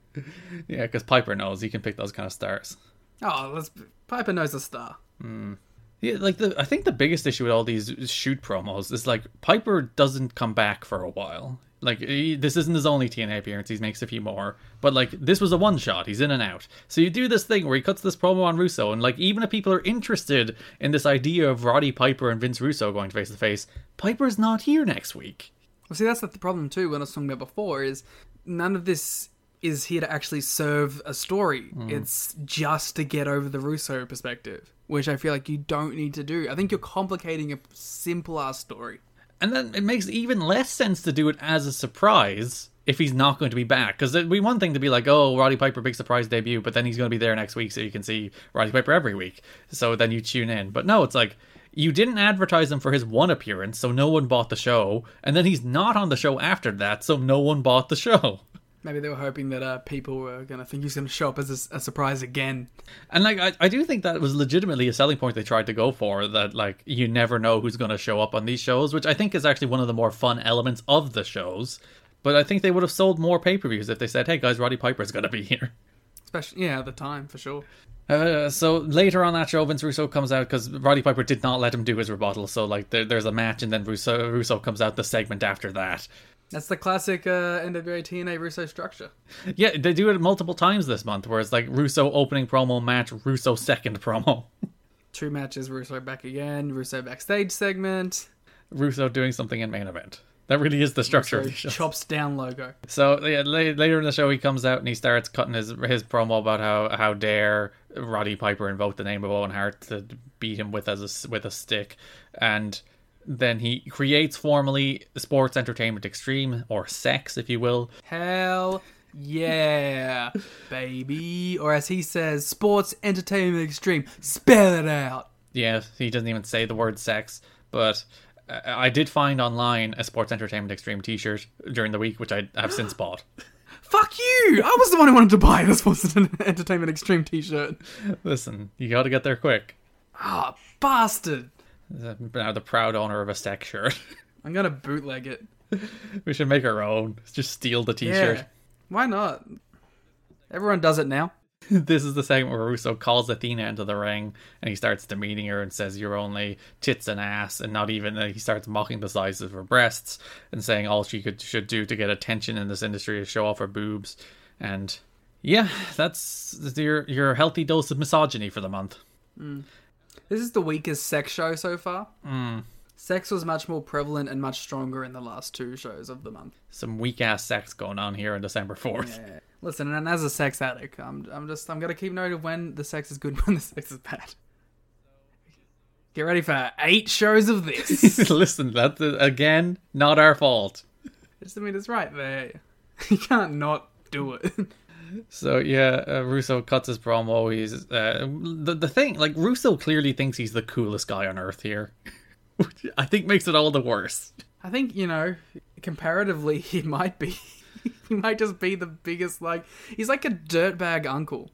Yeah, because Piper knows he can pick those kind of stars. Oh, let's. Piper knows a star. Hmm. Yeah, like the I think the biggest issue with all these shoot promos is like Piper doesn't come back for a while. Like he, this isn't his only TNA appearance; he makes a few more. But like this was a one shot; he's in and out. So you do this thing where he cuts this promo on Russo, and like even if people are interested in this idea of Roddy Piper and Vince Russo going face to face, Piper's not here next week. Well, see, that's the problem too. When I was talking about before, is none of this is here to actually serve a story. Mm. It's just to get over the Russo perspective, which I feel like you don't need to do. I think you're complicating a simple ass story. And then it makes even less sense to do it as a surprise if he's not going to be back. Because it'd be one thing to be like, oh, Roddy Piper, big surprise debut, but then he's going to be there next week so you can see Roddy Piper every week. So then you tune in. But no, it's like, you didn't advertise him for his one appearance, so no one bought the show. And then he's not on the show after that, so no one bought the show. Maybe they were hoping that uh, people were going to think he's going to show up as a, a surprise again. And like I, I do think that was legitimately a selling point they tried to go for that like you never know who's going to show up on these shows, which I think is actually one of the more fun elements of the shows. But I think they would have sold more pay-per-views if they said, "Hey guys, Roddy Piper's going to be here." Especially, yeah, at the time, for sure. Uh, so later on that show, Vince Russo comes out because Roddy Piper did not let him do his rebuttal. So like there, there's a match, and then Russo Russo comes out the segment after that. That's the classic uh, NWA TNA Russo structure. Yeah, they do it multiple times this month, where it's like Russo opening promo match, Russo second promo, Two matches, Russo back again, Russo backstage segment, Russo doing something in main event. That really is the structure of the show. chops down logo. So yeah, la- later in the show, he comes out and he starts cutting his his promo about how how dare Roddy Piper invoke the name of Owen Hart to beat him with as a with a stick, and then he creates formally Sports Entertainment Xtreme or Sex, if you will. Hell yeah, baby. Or as he says, Sports Entertainment Xtreme. Spell it out. Yeah, he doesn't even say the word sex, but. uh, I did find online a Sports Entertainment Xtreme T-shirt during the week, which I have since bought. Fuck you! I was the one who wanted to buy the Sports Entertainment Extreme t shirt. Listen, you got to get there quick. Ah, bastard. Now the proud owner of a sex shirt. I'm gonna bootleg it. we should make our own. Just steal the T-shirt. Yeah. Why not? Everyone does it now. this is the segment where Russo calls Athena into the ring and he starts demeaning her and says you're only tits and ass and not even uh, he starts mocking the size of her breasts and saying all she could should do to get attention in this industry is show off her boobs and yeah that's your your healthy dose of misogyny for the month This is the weakest sex show so far. Sex was much more prevalent and much stronger in the last two shows of the month. some weak ass sex going on here on December 4th Listen, and as a sex addict, I'm I'm just I'm gonna keep note of when the sex is good, and when the sex is bad. Get ready for eight shows of this. listen that's uh, again not our fault Just I mean, it's right there. You can't not do it. So yeah, uh, Russo cuts his promo. He's uh, the the thing. Like Russo clearly thinks he's the coolest guy on earth here, which I think makes it all the worse. I think you know, comparatively, he might be. he might just be the biggest. Like he's like a dirtbag uncle.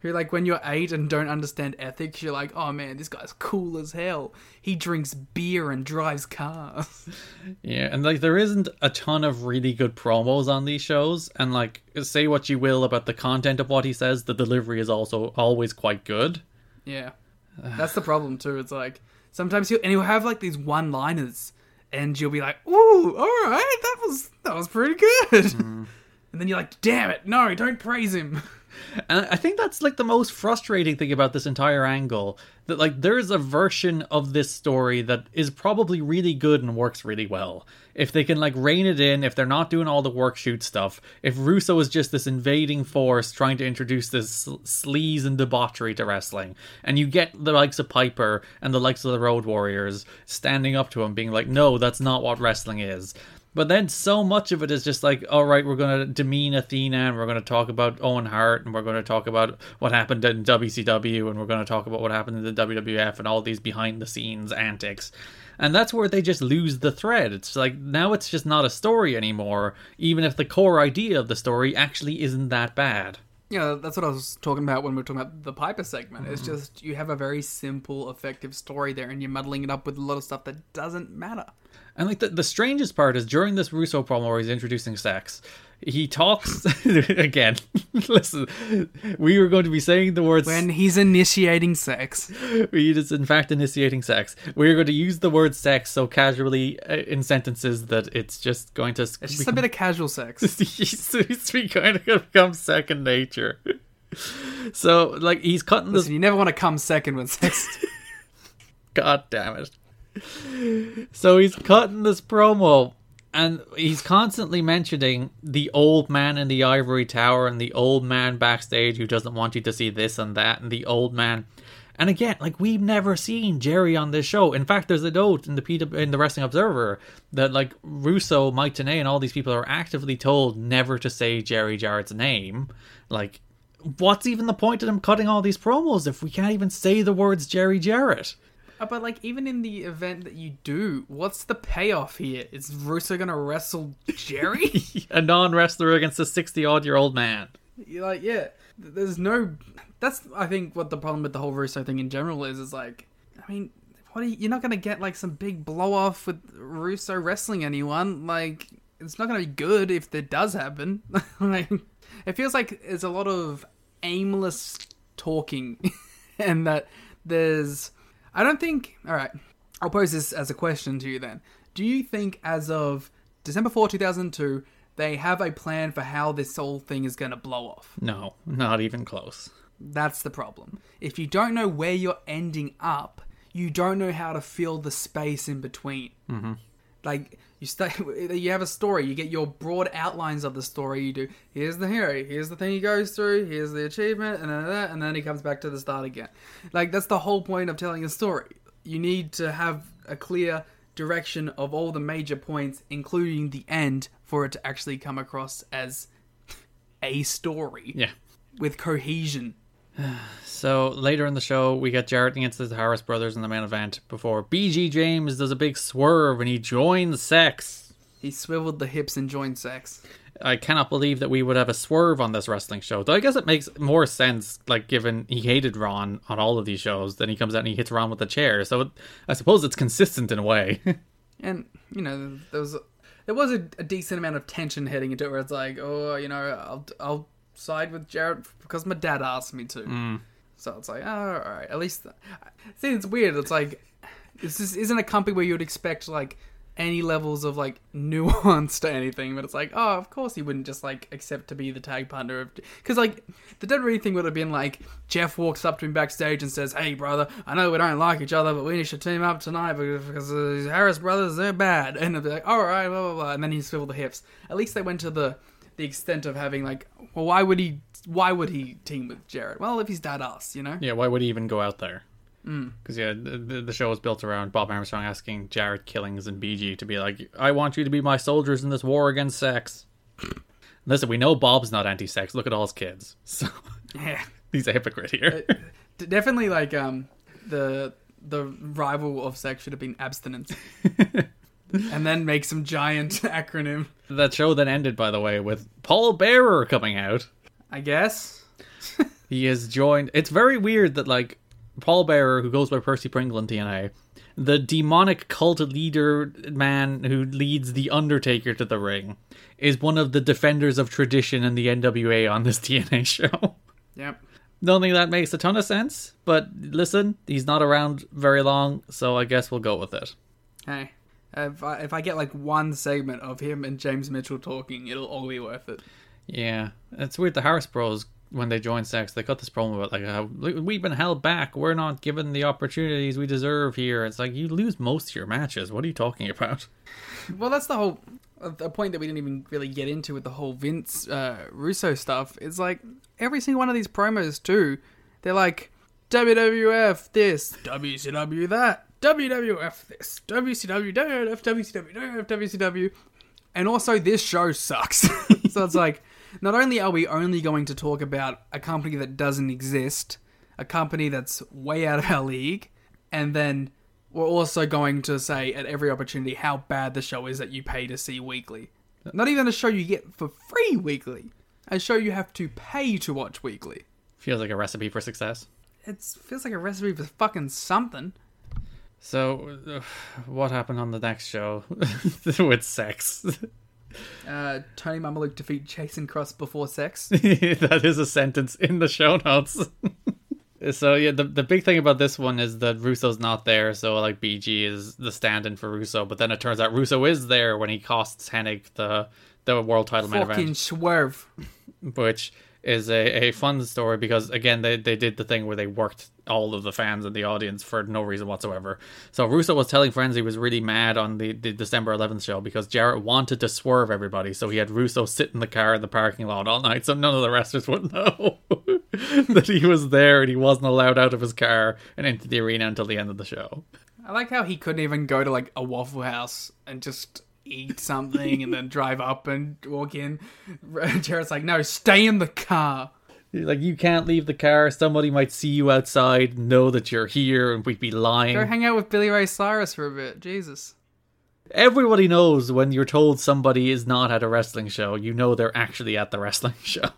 Who like when you're eight and don't understand ethics, you're like, oh man, this guy's cool as hell. He drinks beer and drives cars. Yeah, and like there isn't a ton of really good promos on these shows, and like say what you will about the content of what he says, the delivery is also always quite good. Yeah, that's the problem too. It's like sometimes you and he'll have like these one-liners, and you'll be like, "Ooh, all right, that was that was pretty good," mm-hmm. and then you're like, "Damn it, no, don't praise him." And I think that's like the most frustrating thing about this entire angle. That like there is a version of this story that is probably really good and works really well. If they can like rein it in, if they're not doing all the work shoot stuff, if Russo is just this invading force trying to introduce this sleaze and debauchery to wrestling, and you get the likes of Piper and the likes of the Road Warriors standing up to him, being like, "No, that's not what wrestling is." But then so much of it is just like, all right, we're going to demean Athena and we're going to talk about Owen Hart and we're going to talk about what happened in WCW and we're going to talk about what happened in the WWF and all these behind the scenes antics. And that's where they just lose the thread. It's like now it's just not a story anymore, even if the core idea of the story actually isn't that bad. Yeah, that's what I was talking about when we were talking about the Piper segment. It's mm-hmm. just you have a very simple, effective story there, and you're muddling it up with a lot of stuff that doesn't matter. And like the, the strangest part is during this Russo promo where he's introducing sex, he talks again. listen, we were going to be saying the words When he's initiating sex. he is in fact initiating sex. We're going to use the word sex so casually uh, in sentences that it's just going to. It's just a bit of casual sex. he's, he's kind of become second nature. So like he's cutting this. Listen, you never want to come second with sex. God damn it. So he's cutting this promo and he's constantly mentioning the old man in the ivory tower and the old man backstage who doesn't want you to see this and that and the old man. And again, like we've never seen Jerry on this show. In fact, there's a note in the P- in the Wrestling Observer that like Russo, Mike Tenay, and all these people are actively told never to say Jerry Jarrett's name. Like, what's even the point of them cutting all these promos if we can't even say the words Jerry Jarrett? Uh, but like, even in the event that you do, what's the payoff here? Is Russo gonna wrestle Jerry? a non wrestler against a 60 odd year old man. You're like, yeah, there's no. That's I think what the problem with the whole Russo thing in general is. Is like, I mean, what are you, you're not gonna get like some big blow off with Russo wrestling anyone. Like, it's not gonna be good if that does happen. like, it feels like there's a lot of aimless talking, and that there's. I don't think. All right, I'll pose this as a question to you then. Do you think as of December 4, 2002, they have a plan for how this whole thing is going to blow off? No, not even close. That's the problem. If you don't know where you're ending up, you don't know how to fill the space in between. Mm-hmm. Like you stay, you have a story. You get your broad outlines of the story. You do. Here's the hero. Here's the thing he goes through. Here's the achievement, and then that, and then he comes back to the start again. Like that's the whole point of telling a story. You need to have a clear direction of all the major points, including the end, for it to actually come across as a story Yeah. with cohesion. So later in the show, we get Jarrett against the Harris brothers in the main event before BG James does a big swerve and he joins sex. He swiveled the hips and joined sex. I cannot believe that we would have a swerve on this wrestling show. Though I guess it makes more sense, like given he hated Ron on all of these shows, then he comes out and he hits Ron with a chair. So it, I suppose it's consistent in a way. And you know, there was there was a, a decent amount of tension heading into it, where it's like, oh, you know, I'll I'll side with Jarrett because my dad asked me to. So it's like, oh, all right, at least. See, it's weird. It's like this is, isn't a company where you would expect like any levels of like nuance to anything, but it's like, oh, of course he wouldn't just like accept to be the tag partner of because like the WWE thing would have been like Jeff walks up to him backstage and says, "Hey, brother, I know we don't like each other, but we should team up tonight because, uh, Harris brothers they're bad," and they'd be like, "All right, blah blah blah," and then he swivel the hips. At least they went to the the extent of having like, well, why would he? Why would he team with Jarrett? Well, if he's that us, you know. yeah, why would he even go out there? Because yeah, the, the show is built around Bob Armstrong asking Jarrett Killings and BG to be like, "I want you to be my soldiers in this war against sex." Listen, we know Bob's not anti-sex. Look at all his kids. So Yeah. he's a hypocrite here. D- definitely like um the the rival of sex should have been abstinence and then make some giant acronym that show then ended, by the way, with Paul Bearer coming out. i guess He has joined. It's very weird that like Paul Bearer, who goes by Percy Pringle in TNA, the demonic cult leader man who leads the Undertaker to the ring, is one of the defenders of tradition in the NWA on this TNA show. yep Don't think that makes a ton of sense, but listen, he's not around very long, so I guess we'll go with it. hey if I, if I get like one segment of him and james mitchell talking it'll all be worth it Yeah, it's weird. The Harris Bros, when they joined Sex, they got this problem about like how we've been held back. We're not given the opportunities we deserve here. It's like you lose most of your matches. What are you talking about? well that's the whole a point that we didn't even really get into with the whole vince uh, russo stuff is like every single one of these promos too they're like wwf this wcw that wwf this wcw wwf wcw wwf wcw and also this show sucks so it's like not only are we only going to talk about a company that doesn't exist a company that's way out of our league and then we're also going to say at every opportunity how bad the show is that you pay to see weekly. Not even a show you get for free weekly, a show you have to pay to watch weekly. Feels like a recipe for success. It feels like a recipe for fucking something. So, uh, what happened on the next show with sex? Uh, Tony Mamaluke defeat Jason Cross before sex. that is a sentence in the show notes. so yeah, the the big thing about this one is that Russo's not there, so like BG is the stand-in for Russo. But then it turns out Russo is there when he costs Hennig the the world title main Fucking swerve. which is a, a fun story because again they, they did the thing where they worked all of the fans and the audience for no reason whatsoever. So Russo was telling friends he was really mad on the, the December 11th show because Jarrett wanted to swerve everybody, so he had Russo sit in the car in the parking lot all night, so none of the wrestlers would know that he was there and he wasn't allowed out of his car and into the arena until the end of the show. I like how he couldn't even go to like a Waffle House and just eat something and then drive up and walk in. Jarrett's like, no, stay in the car. Like you can't leave the car. Somebody might see you outside, know that you're here, and we'd be lying. Go hang out with Billy Ray Cyrus for a bit. Jesus. Everybody knows when you're told somebody is not at a wrestling show, you know they're actually at the wrestling show.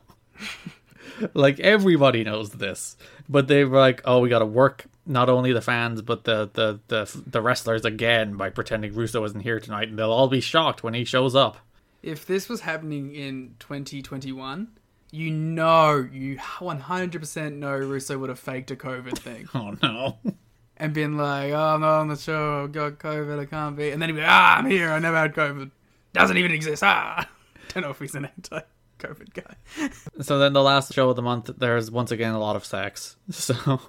Like everybody knows this, but they were like, "Oh, we got to work not only the fans but the, the the the wrestlers again by pretending Russo isn't here tonight, and they'll all be shocked when he shows up." If this was happening in 2021, you know, you 100% know Russo would have faked a COVID thing Oh no! and been like, oh, I'm not on the show, I've got COVID, I can't be. And then he'd be like, ah, I'm here, I never had COVID. Doesn't even exist, ah. Don't know if he's an anti COVID guy. so then the last show of the month, there's once again a lot of sex. So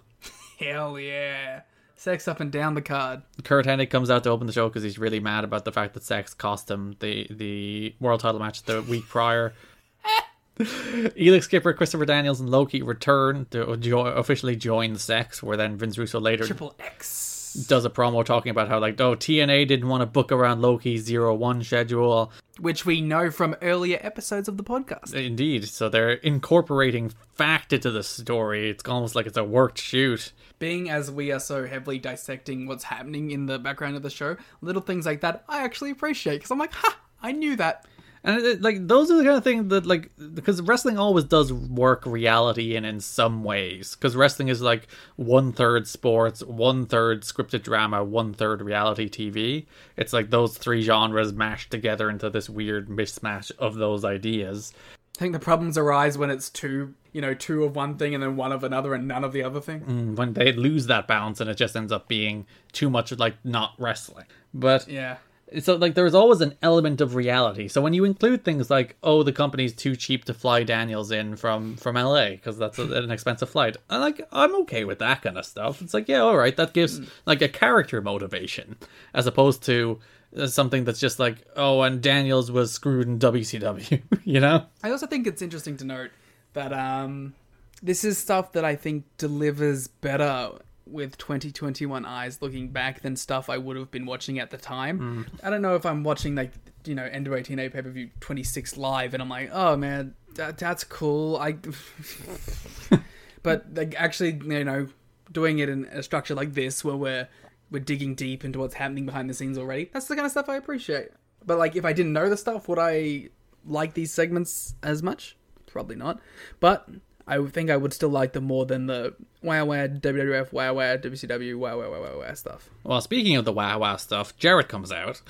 Hell yeah. Sex up and down the card. Curt Hennig comes out to open the show because he's really mad about the fact that sex cost him the the world title match the week prior. Elix Skipper, Christopher Daniels, and Low Ki return to jo- officially join Sex, where then Vince Russo later Triple X. does a promo talking about how, like, oh, TNA didn't want to book around Low Ki's Zero One schedule. Which we know from earlier episodes of the podcast. Indeed. So they're incorporating fact into the story. It's almost like it's a worked shoot. Being as we are so heavily dissecting what's happening in the background of the show, little things like that I actually appreciate because I'm like, ha, I knew that. And it, like those are the kind of thing that like because wrestling always does work reality in in some ways because wrestling is like one third sports, one third scripted drama, one third reality TV. It's like those three genres mashed together into this weird mismatch of those ideas. I think the problems arise when it's two, you know, two of one thing and then one of another and none of the other thing. Mm, when they lose that balance and it just ends up being too much like not wrestling. But Yeah. So like there's always an element of reality. So when you include things like oh the company's too cheap to fly daniels in from from la because that's a, an expensive flight i like i'm okay with that kind of stuff. It's like yeah all right that gives like a character motivation as opposed to uh, something that's just like oh and daniels was screwed in wcw you know? I also think it's interesting to note that um, this is stuff that I think delivers better with 2021 eyes looking back than stuff I would have been watching at the time. Mm. I don't know if I'm watching like you know NWA TNA pay per view 26 live and I'm like, oh man, that, that's cool. I, but like actually you know doing it in a structure like this where we're we're digging deep into what's happening behind the scenes already. That's the kind of stuff I appreciate. But like if I didn't know the stuff, would I like these segments as much? Probably not. But I think I would still like them more than the wow wow WWF wow wow WCW wow wow wow wow wow stuff. well speaking of the wow wow stuff jarrett comes out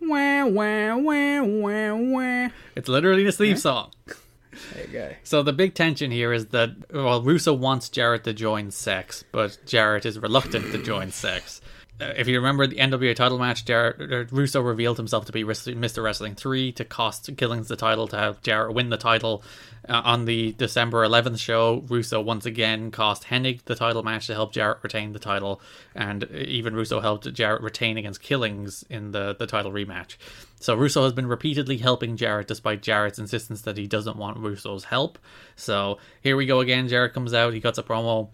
Wow wow wow wow wow. it's literally the theme song There you go. So the big tension here is that well, Russo wants Jarrett to join Sex, but Jarrett is reluctant to join Sex. Uh, if you remember the NWA title match, Jarrett, uh, Russo revealed himself to be Mr. Wrestling 3 to cost Killings the title to have Jarrett win the title. Uh, on the December 11th show, Russo once again cost Hennig the title match to help Jarrett retain the title, and even Russo helped Jarrett retain against Killings in the, the title rematch. So Russo has been repeatedly helping Jarrett despite Jarrett's insistence that he doesn't want Russo's help. So here we go again. Jarrett comes out, he cuts a promo.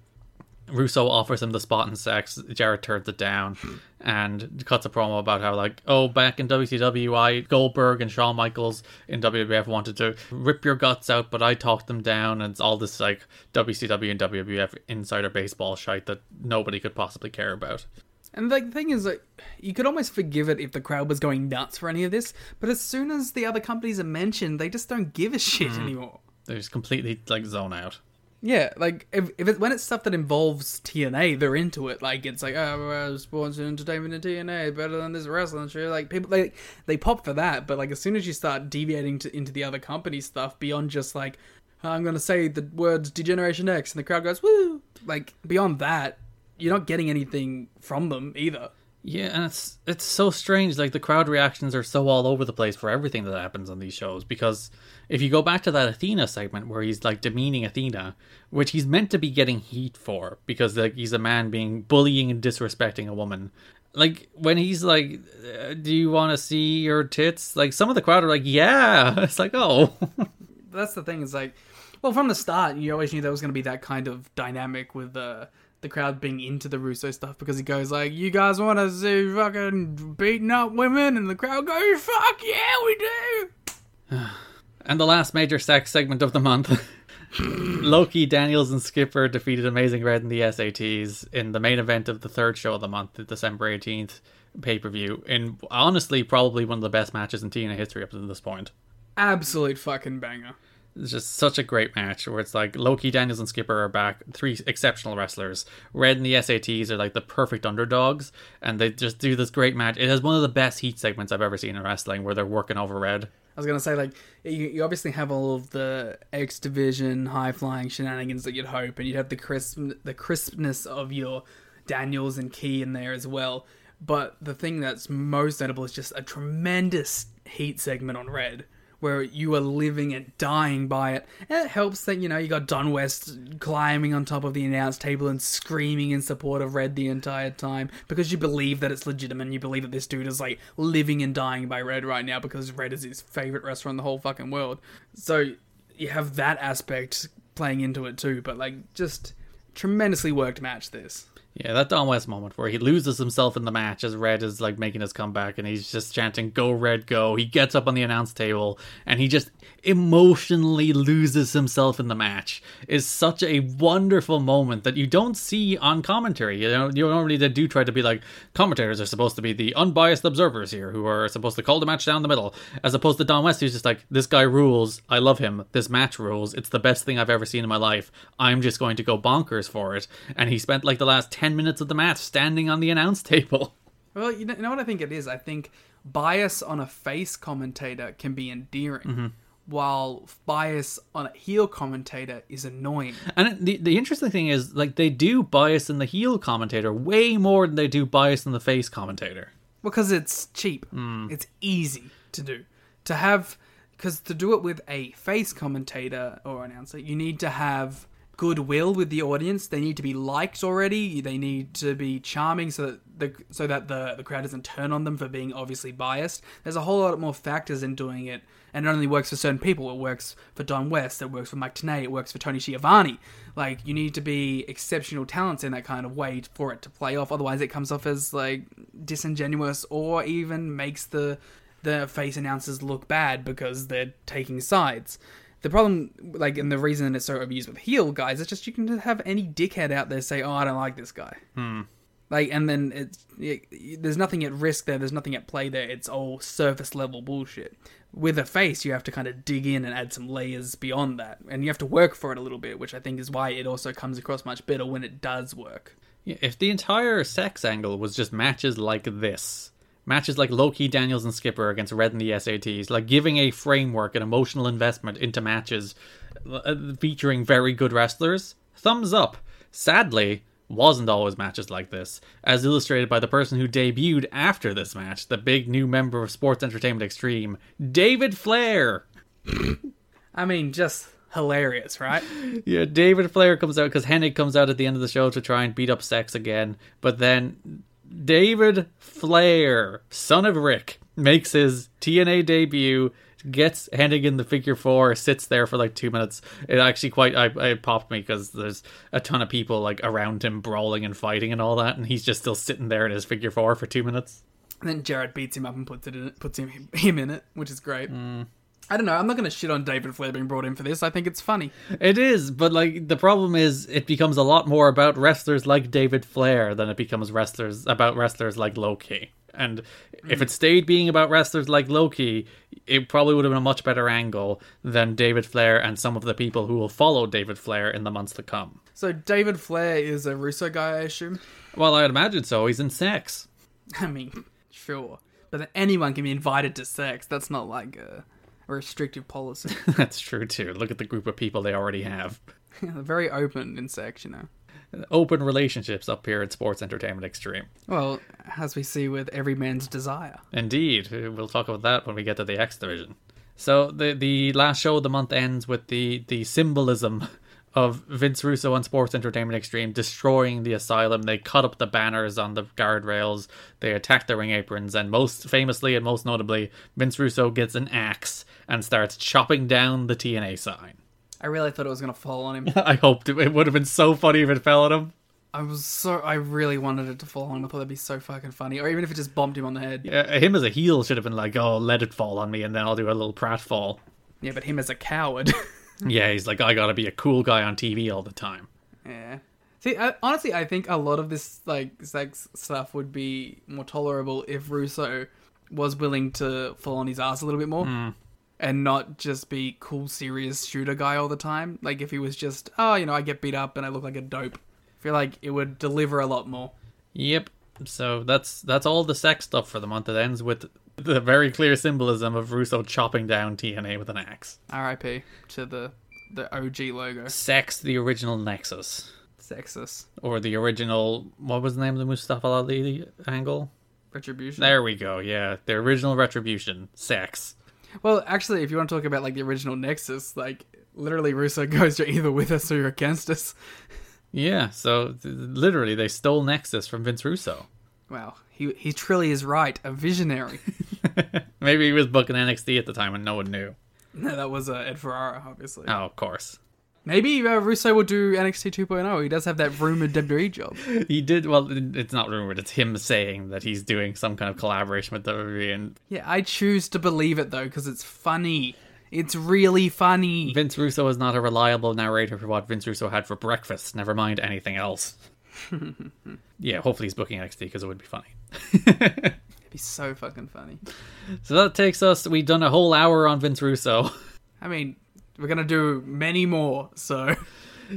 Russo offers him the spot in sex. Jarrett turns it down hmm. and cuts a promo about how, like, oh, back in WCW, I, Goldberg and Shawn Michaels in WWF wanted to rip your guts out, but I talked them down. And it's all this, like, WCW and WWF insider baseball shite that nobody could possibly care about. And like, the thing is, like, you could almost forgive it if the crowd was going nuts for any of this, but as soon as the other companies are mentioned, they just don't give a shit hmm. anymore. They just completely, like, zone out. Yeah, like if, if it, when it's stuff that involves TNA, they're into it. Like it's like oh, sports and entertainment and TNA better than this wrestling show. Like people they they pop for that, but like as soon as you start deviating to, into the other company stuff beyond just like I'm gonna say the words D-Generation X and the crowd goes woo. Like beyond that, you're not getting anything from them either. Yeah, and it's it's so strange. Like the crowd reactions are so all over the place for everything that happens on these shows. Because if you go back to that Athena segment where he's like demeaning Athena, which he's meant to be getting heat for, because like he's a man being bullying and disrespecting a woman. Like when he's like, uh, "Do you want to see your tits?" Like some of the crowd are like, "Yeah." It's like, oh, That's the thing. Is like, well, from the start, you always knew there was gonna be that kind of dynamic with the the crowd being into the Russo stuff because he goes like, "You guys want to see fucking beating up women?" and the crowd goes, "Fuck yeah, we do." And the last major sex segment of the month. Low Ki, Daniels, and Skipper defeated Amazing Red in the SATs in the main event of the third show of the month, the December 18th pay per view. In honestly, probably one of the best matches in TNA history up to this point. Absolute fucking banger. It's just such a great match where it's like Low Ki, Daniels, and Skipper are back. Three exceptional wrestlers. Red and the SATs are like the perfect underdogs, and they just do this great match. It has one of the best heat segments I've ever seen in wrestling where they're working over Red. I was gonna say like you, you obviously have all of the X division high flying shenanigans that you'd hope, and you'd have the crisp the crispness of your Daniels and Key in there as well. But the thing that's most notable is just a tremendous heat segment on Red, where you are living and dying by it. And it helps that you know you got Don West climbing on top of the announce table and screaming in support of Red the entire time because you believe that it's legitimate. and You believe that this dude is like living and dying by Red right now because Red is his favorite restaurant in the whole fucking world. So you have that aspect playing into it too. But like just tremendously worked match this. Yeah, that Don West moment where he loses himself in the match as Red is like making his comeback and he's just chanting "Go Red, go!" He gets up on the announce table and he just emotionally loses himself in the match. Is such a wonderful moment that you don't see on commentary. You know, you normally do try to be like commentators are supposed to be the unbiased observers here who are supposed to call the match down the middle, as opposed to Don West who's just like this guy rules. I love him. This match rules. It's the best thing I've ever seen in my life. I'm just going to go bonkers for it. And he spent like the last ten minutes of the match standing on the announce table. Well, you know, you know what I think it is? I think bias on a face commentator can be endearing, mm-hmm. while bias on a heel commentator is annoying. And the the interesting thing is, like, they do bias in the heel commentator way more than they do bias in the face commentator. Because it's cheap. Mm. It's easy to do. To have, because to do it with a face commentator or announcer, you need to have goodwill with the audience. They need to be liked already. They need to be charming so that the so that the the crowd doesn't turn on them for being obviously biased. There's a whole lot more factors in doing it, and it only works for certain people. It works for Don West. It works for Mike Tenay. It works for Tony Schiavone. Like you need to be exceptional talents in that kind of way for it to play off. Otherwise, it comes off as like disingenuous or even makes the the face announcers look bad because they're taking sides. The problem, like, and the reason it's so abused with heel guys, is just you can have any dickhead out there say, "Oh, I don't like this guy." Hmm. Like, and then it's it, there's nothing at risk there. There's nothing at play there. It's all surface level bullshit. With a face, you have to kind of dig in and add some layers beyond that, and you have to work for it a little bit, which I think is why it also comes across much better when it does work. Yeah, if the entire sex angle was just matches like this, matches like Low Ki, Daniels, and Skipper against Red and the SATs, like giving a framework and emotional investment into matches uh, featuring very good wrestlers, thumbs up. Sadly, wasn't always matches like this, as illustrated by the person who debuted after this match, the big new member of Sports Entertainment Xtreme, David Flair. I mean, just hilarious, right? Yeah, David Flair comes out because Hennig comes out at the end of the show to try and beat up Sex again, but then David Flair, son of Rick, makes his TNA debut, gets Hennig in the figure four, sits there for like two minutes. It actually quite I, it popped me because there's a ton of people like around him brawling and fighting and all that, and he's just still sitting there in his figure four for two minutes. And then Jarrett beats him up and puts it in it, puts him him in it, which is great. Mm. I don't know. I'm not going to shit on David Flair being brought in for this. I think it's funny. It is, but like the problem is, it becomes a lot more about wrestlers like David Flair than it becomes wrestlers about wrestlers like Low Ki. And if hmm. it stayed being about wrestlers like Low Ki, it probably would have been a much better angle than David Flair and some of the people who will follow David Flair in the months to come. So David Flair is a Russo guy, I assume. Well, I'd imagine so. He's in sex. I mean, sure, but anyone can be invited to sex. That's not like a restrictive policy. That's true too. Look at the group of people they already have. They're very open in sex, you know. Open relationships up here at Sports Entertainment Xtreme. Well, as we see with every man's desire. Indeed, we'll talk about that when we get to the X division. So the the last show of the month ends with the the symbolism of Vince Russo and Sports Entertainment Xtreme destroying the asylum. They cut up the banners on the guardrails. They attack the ring aprons, and most famously and most notably, Vince Russo gets an axe and starts chopping down the TNA sign. I really thought it was gonna fall on him. I hoped it, it would have been so funny if it fell on him. I was so I really wanted it to fall on him. I thought that'd be so fucking funny. Or even if it just bumped him on the head. Yeah, him as a heel should have been like, "Oh, let it fall on me, and then I'll do a little pratfall." Yeah, but him as a coward. Yeah, he's like, "I gotta be a cool guy on TV all the time." yeah. See, I, honestly, I think a lot of this like sex stuff would be more tolerable if Russo was willing to fall on his ass a little bit more. Mm. And not just be cool, serious shooter guy all the time. Like if he was just, oh, you know, I get beat up and I look like a dope. I feel like it would deliver a lot more. Yep. So that's that's all the sex stuff for the month. It ends with the very clear symbolism of Russo chopping down TNA with an axe. R.I.P. to the the OG logo. Sex, the original Nexus, Sexist or the original what was the name of the Mustafa Ali angle? retribution. There we go. Yeah, the original Retribution. Sex. Well, actually, if you want to talk about like the original Nexus, like literally Russo goes, "You're either with us or you're against us." Yeah. So th- literally, they stole Nexus from Vince Russo. Wow, he he truly is right, a visionary. Maybe he was booking NXT at the time and no one knew. no, that was uh, Ed Ferrara, obviously. Oh, of course. Maybe uh, Russo will do NXT 2.0. He does have that rumored WWE job. He did well. It's not rumored. It's him saying that he's doing some kind of collaboration with WWE, and Yeah, I choose to believe it though because it's funny. It's really funny. Vince Russo is not a reliable narrator for what Vince Russo had for breakfast. Never mind anything else. yeah, hopefully he's booking NXT because it would be funny. It'd be so fucking funny. So that takes us. We've done a whole hour on Vince Russo. I mean, we're gonna do many more. So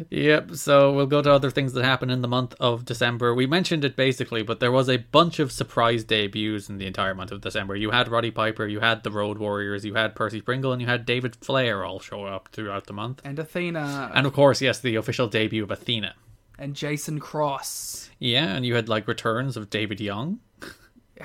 Yep, so we'll go to other things that happened in the month of December. We mentioned it basically, but there was a bunch of surprise debuts in the entire month of December. You had Roddy Piper, you had the Road Warriors, you had Percy Pringle, and you had David Flair all show up throughout the month. and Athena And of course, yes, the official debut of Athena. And Jason Cross, Yeah, and you had like returns of David Young.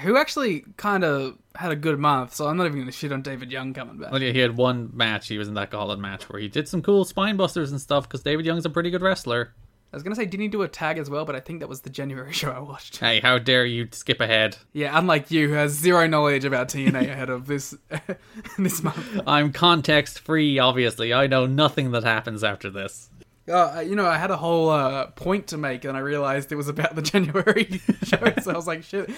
who actually kind of had a good month. So I'm not even gonna shit on David Young coming back. Well, yeah, he had one match. He was in that gauntlet match where he did some cool spine busters and stuff because David Young's a pretty good wrestler. I was gonna say, didn't he do a tag as well? But I think that was the January show I watched. Hey, how dare you skip ahead? Yeah, unlike you, who has zero knowledge about TNA ahead of this this month. I'm context free, obviously. I know nothing that happens after this. Uh, you know, I had a whole uh, point to make, and I realized it was about the January show, so I was like, shit.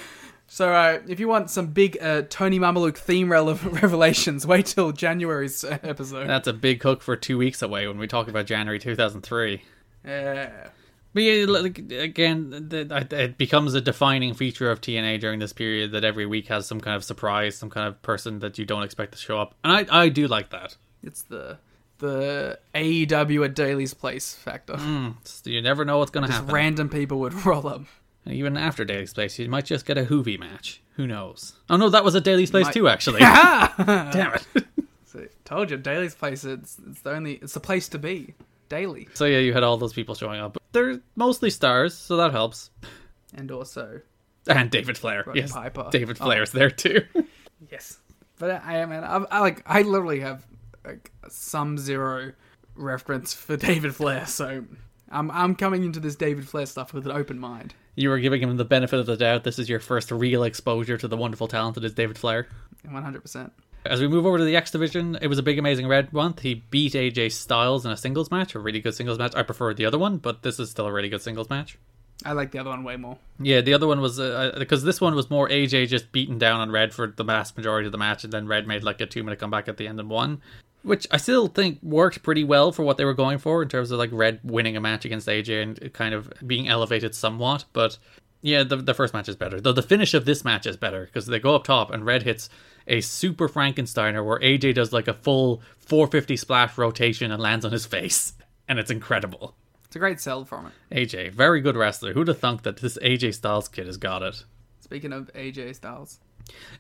So, uh, if you want some big uh, Tony Mamaluke theme rele- revelations, wait till January's uh, episode. That's a big hook for two weeks away when we talk about January 2003. Yeah. But yeah, like, again, it becomes a defining feature of TNA during this period that every week has some kind of surprise, some kind of person that you don't expect to show up, and I I do like that. It's the the AEW at Daily's Place factor. Hmm. It's- You never know what's going to happen. random people would roll up. And even after Daily's Place, you might just get a Hoovy match. Who knows? Oh no, that was at Daily's Place Might- too, actually. Damn it. So, told you, Daily's Place. It's it's the only. It's the place to be. Daily, so yeah, you had all those people showing up. They're mostly stars, so that helps. and also And David Flair. Roddy yes, Piper. David Oh. Flair's there too. Yes, but I am, man. I, I like. I literally have like some zero reference for David Flair, so I'm I'm coming into this David Flair stuff with an open mind. you were giving him the benefit of the doubt. This is your first real exposure to the wonderful talent that is David Flair. One hundred percent. As we move over to the X division, it was a big, amazing red month. He beat AJ Styles in a singles match, a really good singles match. I prefer the other one, but this is still a really good singles match. I like the other one way more. Yeah, the other one was uh, because this one was more AJ just beating down on Red for the vast majority of the match, and then Red made like a two minute comeback at the end and won, which I still think worked pretty well for what they were going for in terms of like Red winning a match against AJ and kind of being elevated somewhat. But Yeah, the the first match is better. Though the finish of this match is better because they go up top and Red hits a super Frankensteiner where AJ does like a full 450 splash rotation and lands on his face, and it's incredible. It's a great sell from it. AJ, very good wrestler. Who'd have thunk that this AJ Styles kid has got it? Speaking of AJ Styles,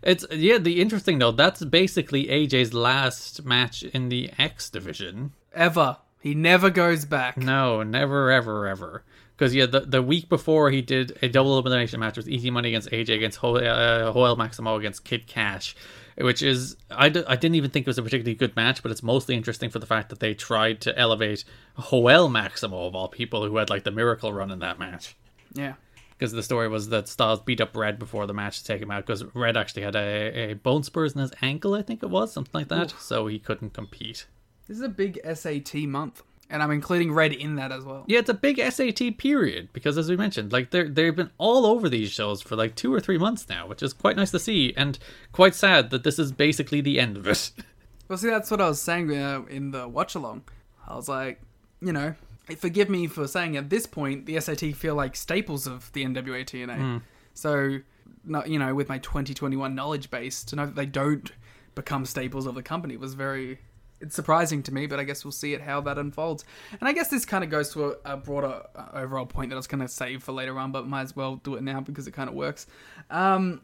It's yeah. The interesting though, that's basically AJ's last match in the X division. ever he never goes back. No, never, ever, ever. Because yeah, the the week before he did a double elimination match with Easy Money against AJ against Ho- uh, Joel Maximo against Kid Cash, which is I, d- I didn't even think it was a particularly good match, but it's mostly interesting for the fact that they tried to elevate Joel Maximo of all people who had like the miracle run in that match. Yeah, Because the story was that Styles beat up Red before the match to take him out because Red actually had a, a bone spurs in his ankle, I think it was, something like that. So he couldn't compete. this is a big SAT month, and I'm including Red in that as well. Yeah, it's a big SAT period because, as we mentioned, like they're they've been all over these shows for like two or three months now, which is quite nice to see, and quite sad that this is basically the end of it. Well, see, that's what I was saying uh, in the watch along. I was like, you know, forgive me for saying at this point the SAT feel like staples of the NWA TNA. So, not you know, with my 2021 knowledge base, to know that they don't become staples of the company was very. It's surprising to me, but I guess we'll see it how that unfolds. And I guess this kind of goes to a, a broader uh, overall point that I was going to save for later on, but might as well do it now because it kind of works. Um,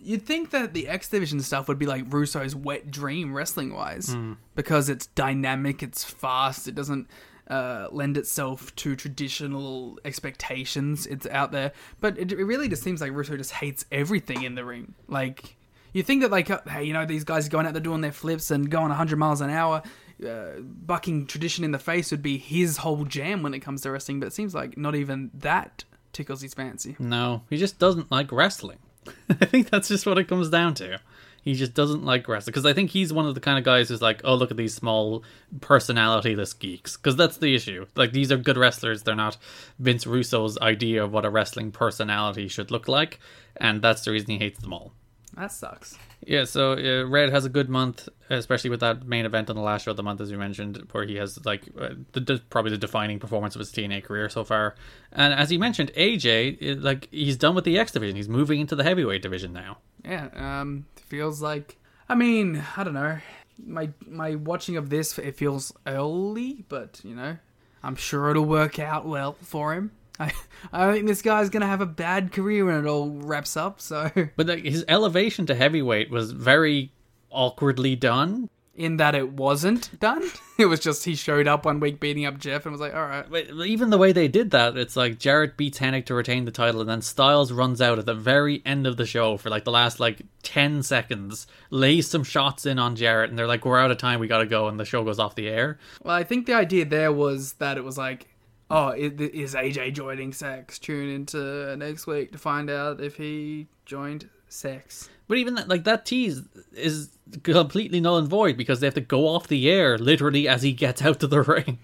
You'd think that the X Division stuff would be like Russo's wet dream wrestling wise, because it's dynamic, it's fast, it doesn't uh, lend itself to traditional expectations. It's out there, but it, it really just seems like Russo just hates everything in the ring. Like you think that like hey, you know these guys going out there doing their flips and going 100 miles an hour. Uh, bucking tradition in the face would be his whole jam when it comes to wrestling, but it seems like not even that tickles his fancy. No, he just doesn't like wrestling. I think that's just what it comes down to. He just doesn't like wrestling because I think he's one of the kind of guys who's like, oh, look at these small personalityless geeks. Because that's the issue. Like these are good wrestlers. They're not Vince Russo's idea of what a wrestling personality should look like, and that's the reason he hates them all. That sucks. Yeah, so uh, Red has a good month, especially with that main event on the last show of the month, as you mentioned, where he has like uh, the, the probably the defining performance of his TNA career so far. And as he mentioned, AJ, like he's done with the X division, he's moving into the heavyweight division now. Yeah, um, feels like. I mean, I don't know. My my watching of this, it feels early, but you know, I'm sure it'll work out well for him. I I don't think this guy's gonna have a bad career when it all wraps up. So, But like, his elevation to heavyweight was very awkwardly done. In that it wasn't done, it was just he showed up one week beating up Jeff and was like, all right. But even the way they did that, it's like Jarrett beats Hennig to retain the title, and then Styles runs out at the very end of the show for like the last like ten seconds, lays some shots in on Jarrett, and they're like, "We're out of time, we gotta go," and the show goes off the air. Well, I think the idea there was that it was like, oh, is AJ joining sex? Tune into next week to find out if he joined sex. But even that, like that tease is completely null and void because they have to go off the air literally as he gets out to the ring.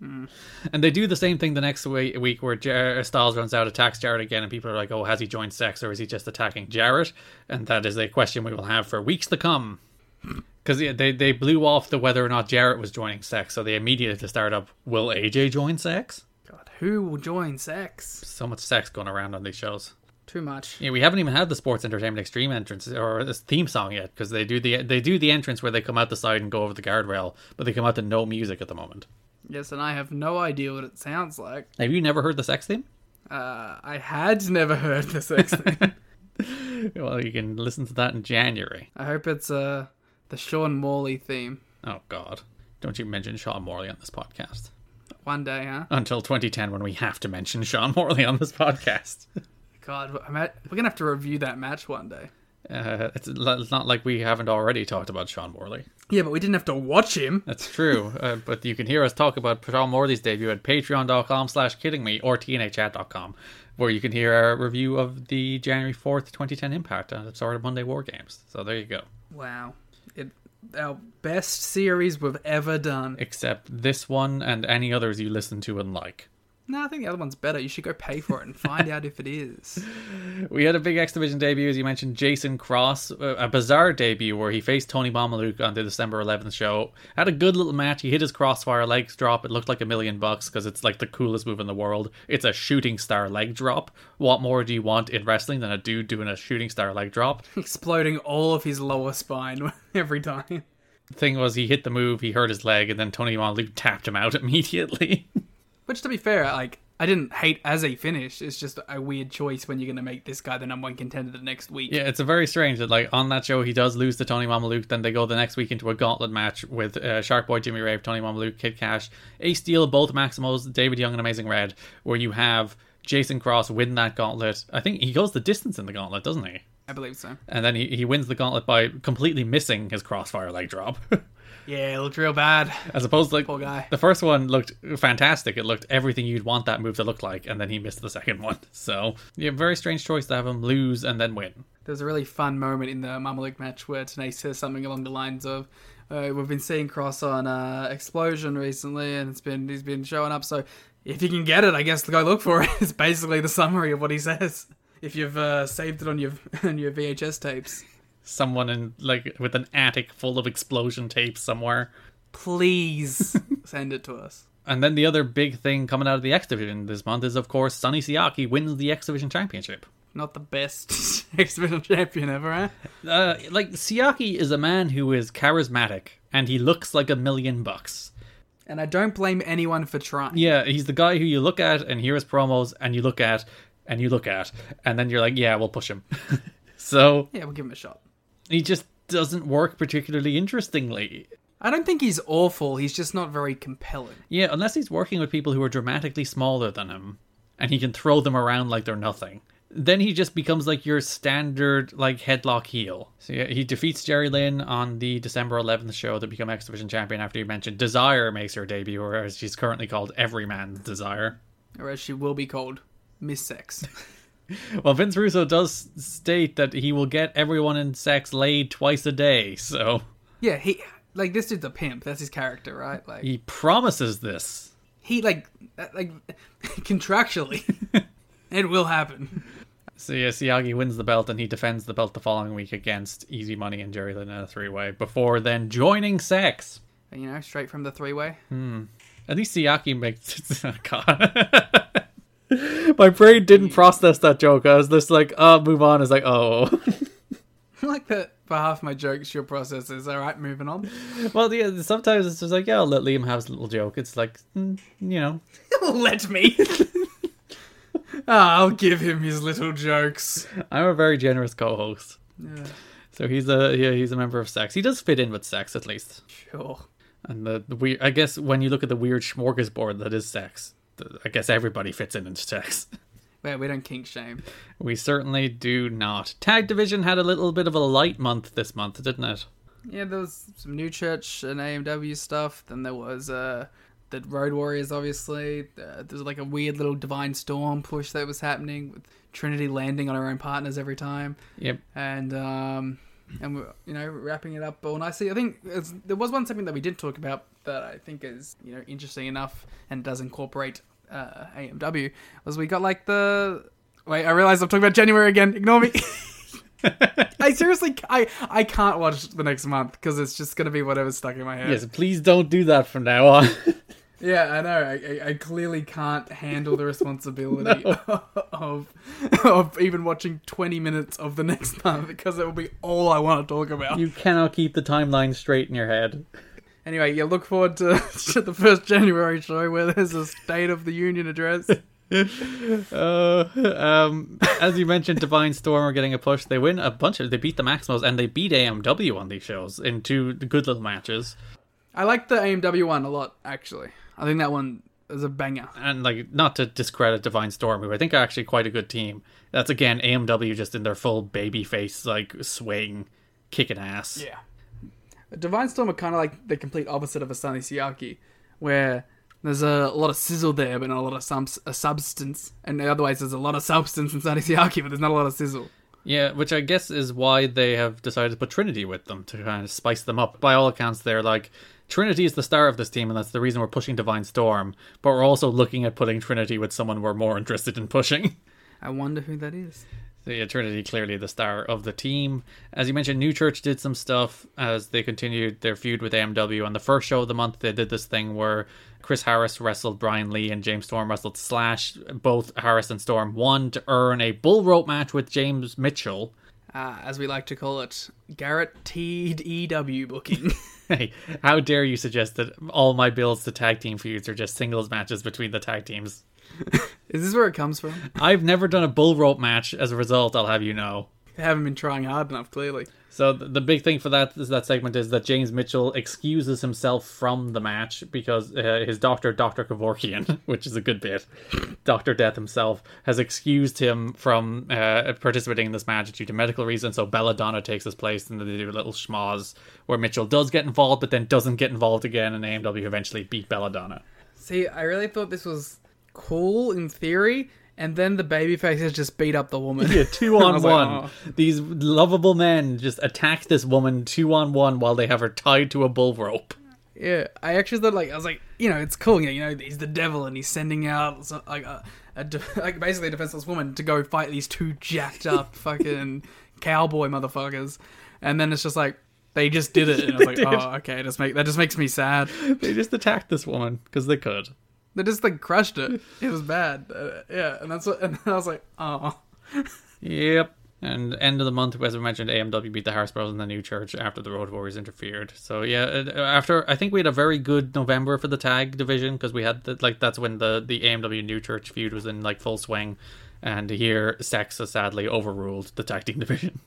Hmm. And they do the same thing the next week, week where Jar- uh, Styles runs out, attacks Jarrett again, and people are like, "Oh, has he joined sex, or is he just attacking Jarrett?" And that is a question we will have for weeks to come. Hmm. Because yeah, they they blew off the whether or not Jarrett was joining sex, so they immediately to start up. Will AJ join sex? God, who will join sex? So much sex going around on these shows. Too much. Yeah, we haven't even had the Sports Entertainment Xtreme entrance or this theme song yet because they do the they do the entrance where they come out the side and go over the guardrail, but they come out to no music at the moment. Yes, and I have no idea what it sounds like. Have you never heard the sex theme? Uh, I had never heard the sex theme. Well, you can listen to that in January. I hope it's uh, the Sean Morley theme. Oh God, don't you mention Sean Morley on this podcast One day, huh? until 2010 when we have to mention Sean Morley on this podcast. God, I'm at, we're gonna have to review that match one day. Uh, it's, it's not like we haven't already talked about Sean Morley. Yeah, but we didn't have to watch him. That's true, uh, but you can hear us talk about Sean Morley's debut at patreon.com slash kidding me or tnachad.com, where you can hear our review of the January 4th, 2010 Impact on the Sword of Monday War Games. So there you go. Wow, it our best series we've ever done. Except this one and any others you listen to and like. No, I think the other one's better. You should go pay for it and find out if it is. We had a big X Division debut, as you mentioned, Jason Cross, uh, a bizarre debut where he faced Tony Mamaluke on the December 11th show. Had a good little match. He hit his crossfire legs drop. It looked like a million bucks because it's like the coolest move in the world. It's a shooting star leg drop. What more do you want in wrestling than a dude doing a shooting star leg drop? Exploding all of his lower spine every time. The thing was, he hit the move, he hurt his leg, and then Tony Mamaluke tapped him out immediately. Which, to be fair, like I didn't hate as a finish. It's just a weird choice when you're going to make this guy the number one contender the next week. Yeah, it's a very strange that like on that show he does lose to Tony Mamaluke, then they go the next week into a gauntlet match with uh, Shark Boy, Jimmy Rave, Tony Mamaluke, Kid Cash, Ace Steel, both Maximos, David Young, and Amazing Red, where you have Jason Cross win that gauntlet. I think he goes the distance in the gauntlet, doesn't he? I believe so. And then he, he wins the gauntlet by completely missing his crossfire leg drop. Yeah, it looked real bad. As opposed to like Poor guy. the first one looked fantastic. It looked everything you'd want that move to look like, and then he missed the second one. So yeah, very strange choice to have him lose and then win. There was a really fun moment in the Mamaluke match where Tenay says something along the lines of, uh, "We've been seeing Cross on uh, Explosion recently, and it's been he's been showing up. So if you can get it, I guess to go look for it." It's basically the summary of what he says. If you've uh, saved it on your on your VHS tapes, Someone in like with an attic full of explosion tapes somewhere. please send it to us. And then the other big thing coming out of the X Division this month is, of course, Sonny Siaki wins the X Division Championship. Not the best X Division champion ever, eh? Uh, like Siaki is a man who is charismatic and he looks like a million bucks. And I don't blame anyone for trying. Yeah, he's the guy who you look at and hear his promos and you look at and you look at and then you're like, yeah, we'll push him. so Yeah, we'll give him a shot. He just doesn't work particularly interestingly. I don't think he's awful. He's just not very compelling. Yeah, unless he's working with people who are dramatically smaller than him and he can throw them around like they're nothing. Then he just becomes like your standard like headlock heel. So yeah, he defeats Jerry Lynn on the December 11th show to become X Division champion after you mentioned Desire makes her debut, or as she's currently called, Everyman's Desire. Or as she will be called, Miss Sex. Well, Vince Russo does state that he will get everyone in sex laid twice a day, so yeah, he like this dude's a pimp. That's his character, right? Like he promises this. he like like contractually, it will happen. So yeah, Siaki wins the belt and he defends the belt the following week against Easy Money and Jerry Lynn in a three way before then joining sex. You know, straight from the three way. Hmm. At least Siaki makes. God. My brain didn't process that joke. I was just like, oh, move on. It's like, oh. I like that for half my jokes, your process is all right. Moving on. well, yeah, sometimes it's just like, yeah, I'll let Liam have his little joke. It's like, mm, you know, Let me. Ah, I'll give him his little jokes. I'm a very generous co host. Yeah, So he's a yeah, he's a member of sex. He does fit in with sex at least. sure. And the, the weird, I guess when you look at the weird smorgasbord that is sex, I guess everybody fits in into sex. Well, we don't kink shame. We certainly do not. Tag division had a little bit of a light month this month, didn't it? Yeah, there was some new church and AMW stuff. Then there was uh, the Road Warriors, obviously. Uh, there was like a weird little Divine Storm push that was happening with Trinity landing on her own partners every time. Yep. And um, and we're you know wrapping it up all nicely. I think there was one something that we did talk about that I think is you know interesting enough and does incorporate uh, AMW was we got like the wait I realize I'm talking about January again. Ignore me. I seriously I I can't watch the next month because it's just gonna be whatever's stuck in my head. Yes, please don't do that from now on. Yeah, I know. I, I, I clearly can't handle the responsibility of of even watching 20 minutes of the next month because it will be all I want to talk about. you cannot keep the timeline straight in your head. Anyway, yeah, look forward to, to the first January show where there's a State of the Union address. Uh, um, as you mentioned, Divine Storm are getting a push. They win a bunch of. They beat the Maximos and they beat AMW on these shows in two good little matches. I like the AMW one a lot, actually. I think that one is a banger. And like, not to discredit Divine Storm, who I think are actually quite a good team. That's again AMW just in their full baby face, like swing, kicking ass. Yeah. Divine Storm are kind of like the complete opposite of a Sonny Siaki, where there's a lot of sizzle there, but not a lot of subs- a substance. And otherwise, there's a lot of substance in Sonny Siaki, but there's not a lot of sizzle. Yeah, which I guess is why they have decided to put Trinity with them to kind of spice them up. By all accounts, they're like Trinity is the star of this team, and that's the reason we're pushing Divine Storm. But we're also looking at putting Trinity with someone we're more interested in pushing. I wonder who that is. So yeah, Trinity clearly the star of the team. As you mentioned, New Church did some stuff as they continued their feud with AMW. On the first show of the month, they did this thing where Chris Harris wrestled Brian Lee and James Storm wrestled Slash. Both Harris and Storm won to earn a bull rope match with James Mitchell. Uh, as we like to call it, guaranteed EW booking. Hey, how dare you suggest that all my builds to tag team feuds are just singles matches between the tag teams? is this where it comes from? I've never done a bull rope match. As a result, I'll have you know. They haven't been trying hard enough, clearly. So the big thing for that is that segment is that James Mitchell excuses himself from the match because uh, his doctor, Doctor Kevorkian, which is a good bit, Doctor Death himself has excused him from uh, participating in this match due to medical reasons. So Belladonna takes his place, and they do a little schmoz where Mitchell does get involved, but then doesn't get involved again, and AMW eventually beat Belladonna. See, I really thought this was cool in theory, and then the babyfaces just beat up the woman. Yeah, two on was like, one. "Oh." These lovable men just attack this woman two on one while they have her tied to a bull rope. Yeah, I actually thought like I was like, you know, it's cool. You know, he's the devil and he's sending out like a, a de- like basically a defenseless woman to go fight these two jacked up fucking cowboy motherfuckers, and then it's just like they just did it, and I was like, did. oh, okay, just make that just makes me sad. They just attacked this woman because they could. They just like crushed it. It was bad. Uh, yeah, and that's what. And I was like, oh, Yep. And end of the month, as we mentioned, AMW beat the Harris Bros in the new church after the Road Warriors interfered. So yeah, uh, after I think we had a very good November for the tag division because we had the, like that's when the the AMW new church feud was in like full swing, and here Sex has sadly overruled the tag team division.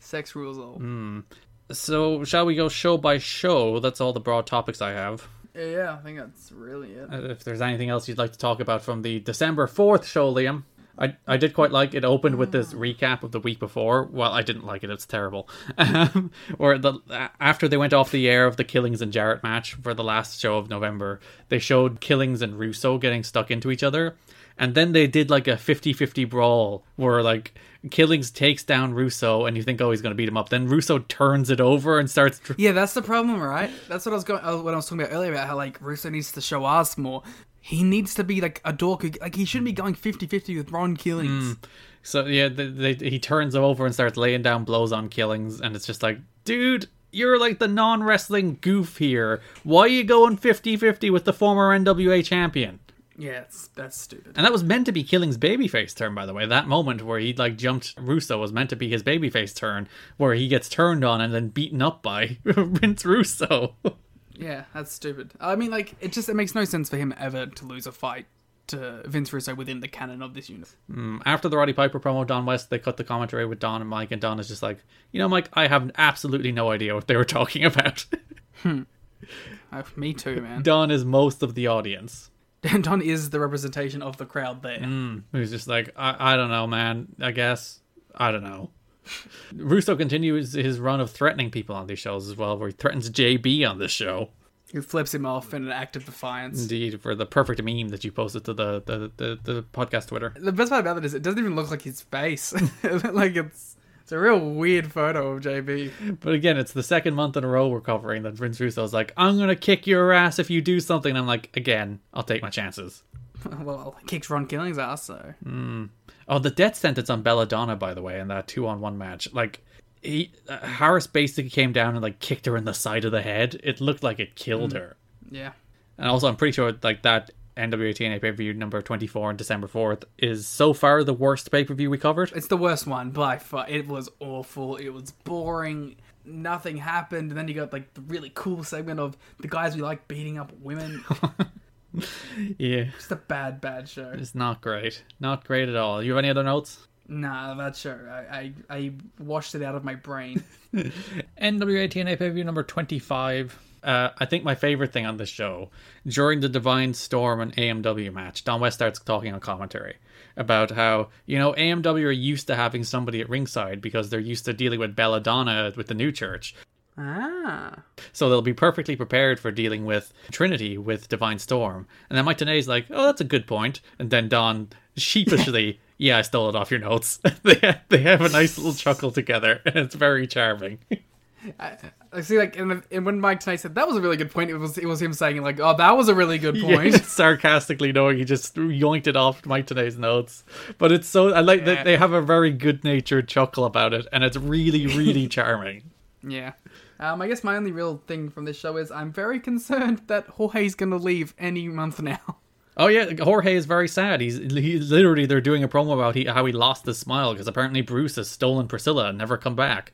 sex rules all. Mm. So shall we go show by show? That's all the broad topics I have. Yeah, I think that's really it. Uh, If there's anything else you'd like to talk about from the December 4th show, Liam. I, I did quite like it. Opened with this recap of the week before. Well, I didn't like it. It's terrible. Um, or the after they went off the air of the Killings and Jarrett match for the last show of November, they showed Killings and Russo getting stuck into each other, and then they did like a 50-50 brawl where like Killings takes down Russo, and you think, oh, he's going to beat him up. Then Russo turns it over and starts. dr- Yeah, that's the problem, right? That's what I was going. Uh, what I was talking about earlier about how like Russo needs to show us more. He needs to be like a dork. Like he shouldn't be going 50-50 with Ron Killings. So yeah, they, they, he turns over and starts laying down blows on Killings, and it's just like, dude, you're like the non wrestling goof here. Why are you going 50-50 with the former NWA champion? Yeah, it's, that's stupid. And that was meant to be Killing's babyface turn, by the way. That moment where he like jumped Russo was meant to be his babyface turn, where he gets turned on and then beaten up by Vince Russo. Yeah, that's stupid. I mean, like it just it makes no sense for him ever to lose a fight to Vince Russo within the canon of this unit. After the Roddy Piper promo, Don West, they cut the commentary with Don and Mike, and Don is just like, you know, Mike, I have absolutely no idea what they were talking about. Uh, me too, man. Don is most of the audience. Don is the representation of the crowd there. Mm. He's just like, I, I don't know, man. I guess. I don't know. Russo continues his run of threatening people on these shows as well, where he threatens JB on this show. He flips him off in an act of defiance. Indeed, for the perfect meme that you posted to the, the, the, the podcast Twitter. The best part about it is it doesn't even look like his face. like it's it's a real weird photo of JB. But again, it's the second month in a row we're covering that Vince Russo's like, I'm going to kick your ass if you do something. And I'm like, again, I'll take my chances. well, he kicked Ron Killing's ass, so Oh, the death sentence on Belladonna, by the way, in that two on one match. Like, he, uh, Harris basically came down and like kicked her in the side of the head. It looked like it killed her. yeah. And also, I'm pretty sure like that NWA TNA pay per view number 24 on December 4th is so far the worst pay per view we covered. It's the worst one by far. It was awful. It was boring. Nothing happened. And then you got like the really cool segment of the guys we like beating up women. Yeah, Just a bad, bad show. it's not great. Not great at all. You have any other notes? Nah, that show. I, I, I washed it out of my brain. NWA TNA pay per view number 25. Uh, I think my favorite thing on this show during the Divine Storm and AMW match, Don West starts talking on commentary about how you know AMW are used to having somebody at ringside because they're used to dealing with Belladonna with the New Church, ah. so they'll be perfectly prepared for dealing with Trinity with Divine Storm. And then Mike Tenay's like, "Oh, that's a good point," and then Don sheepishly. Yeah, I stole it off your notes. they they have a nice little chuckle together, and it's very charming. I, I see, like, and, and when Mike Tenay said that was a really good point, it was it was him saying like, "Oh, that was a really good point." Yeah, sarcastically knowing he just yoinked it off Mike Tenay's notes. But it's so I like Yeah. that they have a very good natured chuckle about it, and it's really, really charming. Yeah. Um, I guess my only real thing from this show is I'm very concerned that Jorge's gonna leave any month now. Oh yeah, Jorge is very sad. He's he literally they're doing a promo about he, how he lost his smile because apparently Bruce has stolen Priscilla and never come back.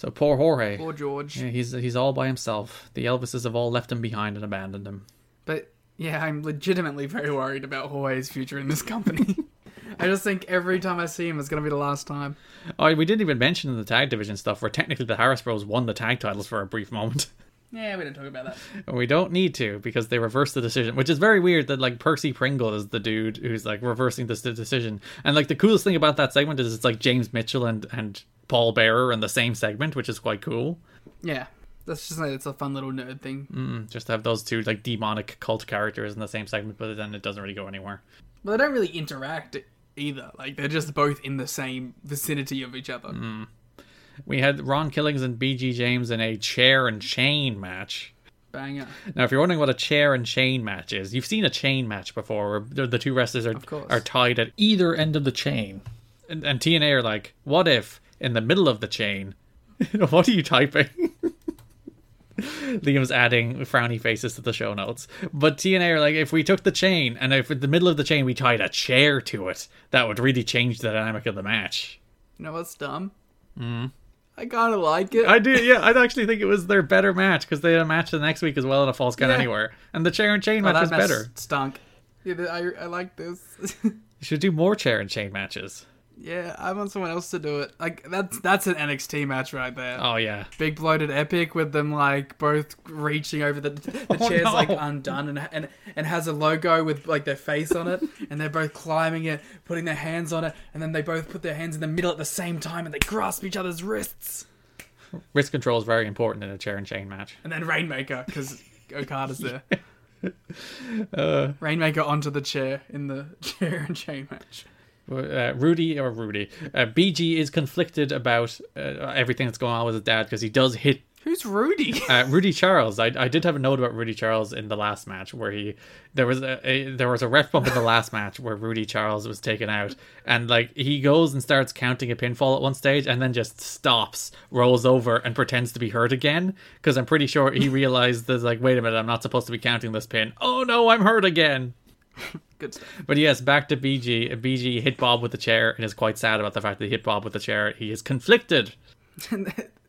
So poor Jorge. Poor George. Yeah, he's he's all by himself. The Elvises have all left him behind and abandoned him. But yeah, I'm legitimately very worried about Jorge's future in this company. I just think every time I see him, it's gonna be the last time. Oh, we didn't even mention the tag division stuff, where technically the Harris Bros won the tag titles for a brief moment. Yeah, we didn't talk about that. We don't need to because they reversed the decision, which is very weird that like Percy Pringle is the dude who's like reversing this decision. And like the coolest thing about that segment is it's like James Mitchell and and Paul Bearer in the same segment, which is quite cool. Yeah, that's just like it's a fun little nerd thing. Mm, just to have those two like demonic cult characters in the same segment, but then it doesn't really go anywhere. But they don't really interact either. Like they're just both in the same vicinity of each other. We had Ron Killings and BG James in a chair and chain match. Banger. Now, if you're wondering what a chair and chain match is, you've seen a chain match before, where the the two wrestlers are are tied at either end of the chain, and, and TNA are like, "What if in the middle of the chain?" what are you typing? Liam's adding frowny faces to the show notes, but TNA are like, if we took the chain and if in the middle of the chain we tied a chair to it, that would really change the dynamic of the match. You know what's dumb? Mm. I kind of like it. I do, yeah. I'd actually think it was their better match because they had a match the next week as well in a false count Yeah. anywhere, and the chair and chain Oh, match was better. Stunk. Yeah, I I like this. You should do more chair and chain matches. Yeah, I want someone else to do it. Like that's that's an NXT match right there. Oh yeah, Big bloated epic with them like both reaching over the the Oh, chair's no. like undone and, and and has a logo with like their face on it and they're both climbing it, putting their hands on it, and then they both put their hands in the middle at the same time and they grasp each other's wrists. wrist control is very important in a chair and chain match. And then Rainmaker because Okada's there. Uh, Rainmaker onto the chair in the chair and chain match. Uh, Rudy or Rudy, uh, BG is conflicted about uh, everything that's going on with his dad because he does hit Who's Rudy? Uh, Rudy Charles, I, I did have a note about Rudy Charles in the last match where he there was a, a there was a ref bump in the last match where Rudy Charles was taken out and like he goes and starts counting a pinfall at one stage and then just stops, rolls over and pretends to be hurt again because I'm pretty sure he realized there's like wait a minute I'm not supposed to be counting this pin. Oh no, I'm hurt again. Good stuff. But yes, back to BG. BG hit Bob with the chair and is quite sad about the fact that he hit Bob with the chair. He is conflicted.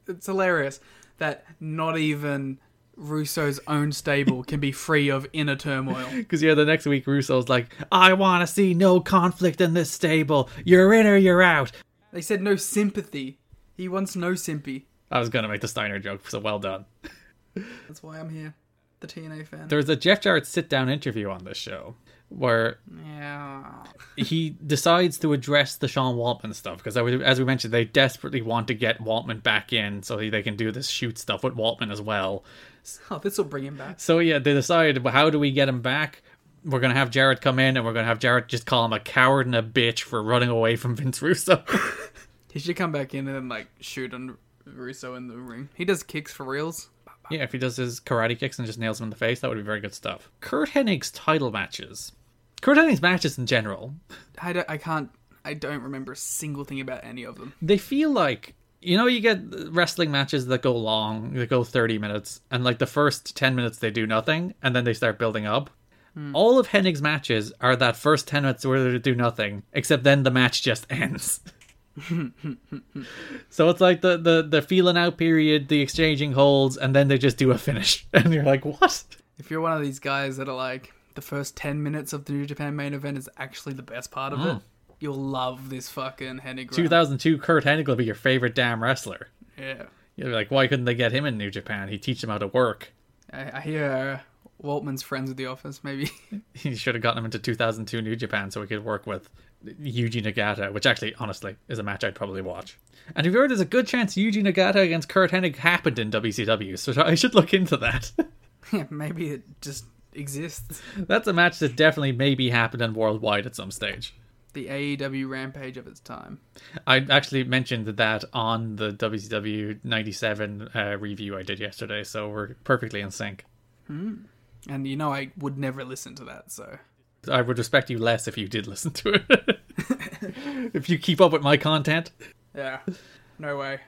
it's hilarious that not even Russo's own stable can be free of inner turmoil. Because yeah, the next week Russo's like, I want to see no conflict in this stable. You're in or you're out. They said no sympathy. He wants no simpy. I was gonna make the Steiner joke, so well done. That's why I'm here. The TNA fan. There's a Jeff Jarrett sit down interview on this show where yeah. he decides to address the Sean Waltman stuff because as we mentioned, they desperately want to get Waltman back in so they can do this shoot stuff with Waltman as well. Oh, this will bring him back. So yeah, they decide well, how do we get him back? We're gonna have Jarrett come in and we're gonna have Jarrett just call him a coward and a bitch for running away from Vince Russo. He should come back in and then like shoot on Russo in the ring. He does kicks for reals. Yeah, if he does his karate kicks and just nails him in the face, that would be very good stuff. Curt Hennig's title matches. Curt Hennig's matches in general, I, don't, I can't. I don't remember a single thing about any of them. they feel like you know you get wrestling matches that go long, that go 30 minutes, and like the first 10 minutes they do nothing, and then they start building up. Hmm. All of Hennig's matches are that first 10 minutes where they do nothing, except then the match just ends. so it's like the, the, the feeling out period, the exchanging holds, and then they just do a finish. And you're like, what? If you're one of these guys that are like the first ten minutes of the New Japan main event is actually the best part of it, you'll love this fucking Hennig. 2002 Curt Hennig will be your favorite damn wrestler. Yeah. You'll be like, why couldn't they get him in New Japan? He'd teach them how to work. I, I hear uh, Waltman's friends at the office. Maybe He should have gotten him into 2002 New Japan so he could work with Yuji Nagata, which actually, honestly, is a match I'd probably watch. And have you heard there's a good chance Yuji Nagata against Curt Hennig happened in WCW, so I should look into that. yeah, maybe it just exists. That's a match that definitely maybe happened worldwide at some stage. The AEW rampage of its time. I actually mentioned that on the WCW 97 uh, review I did yesterday, so we're perfectly in sync. And you know I would never listen to that, so I would respect you less if you did listen to it. if you keep up with my content. yeah. No way.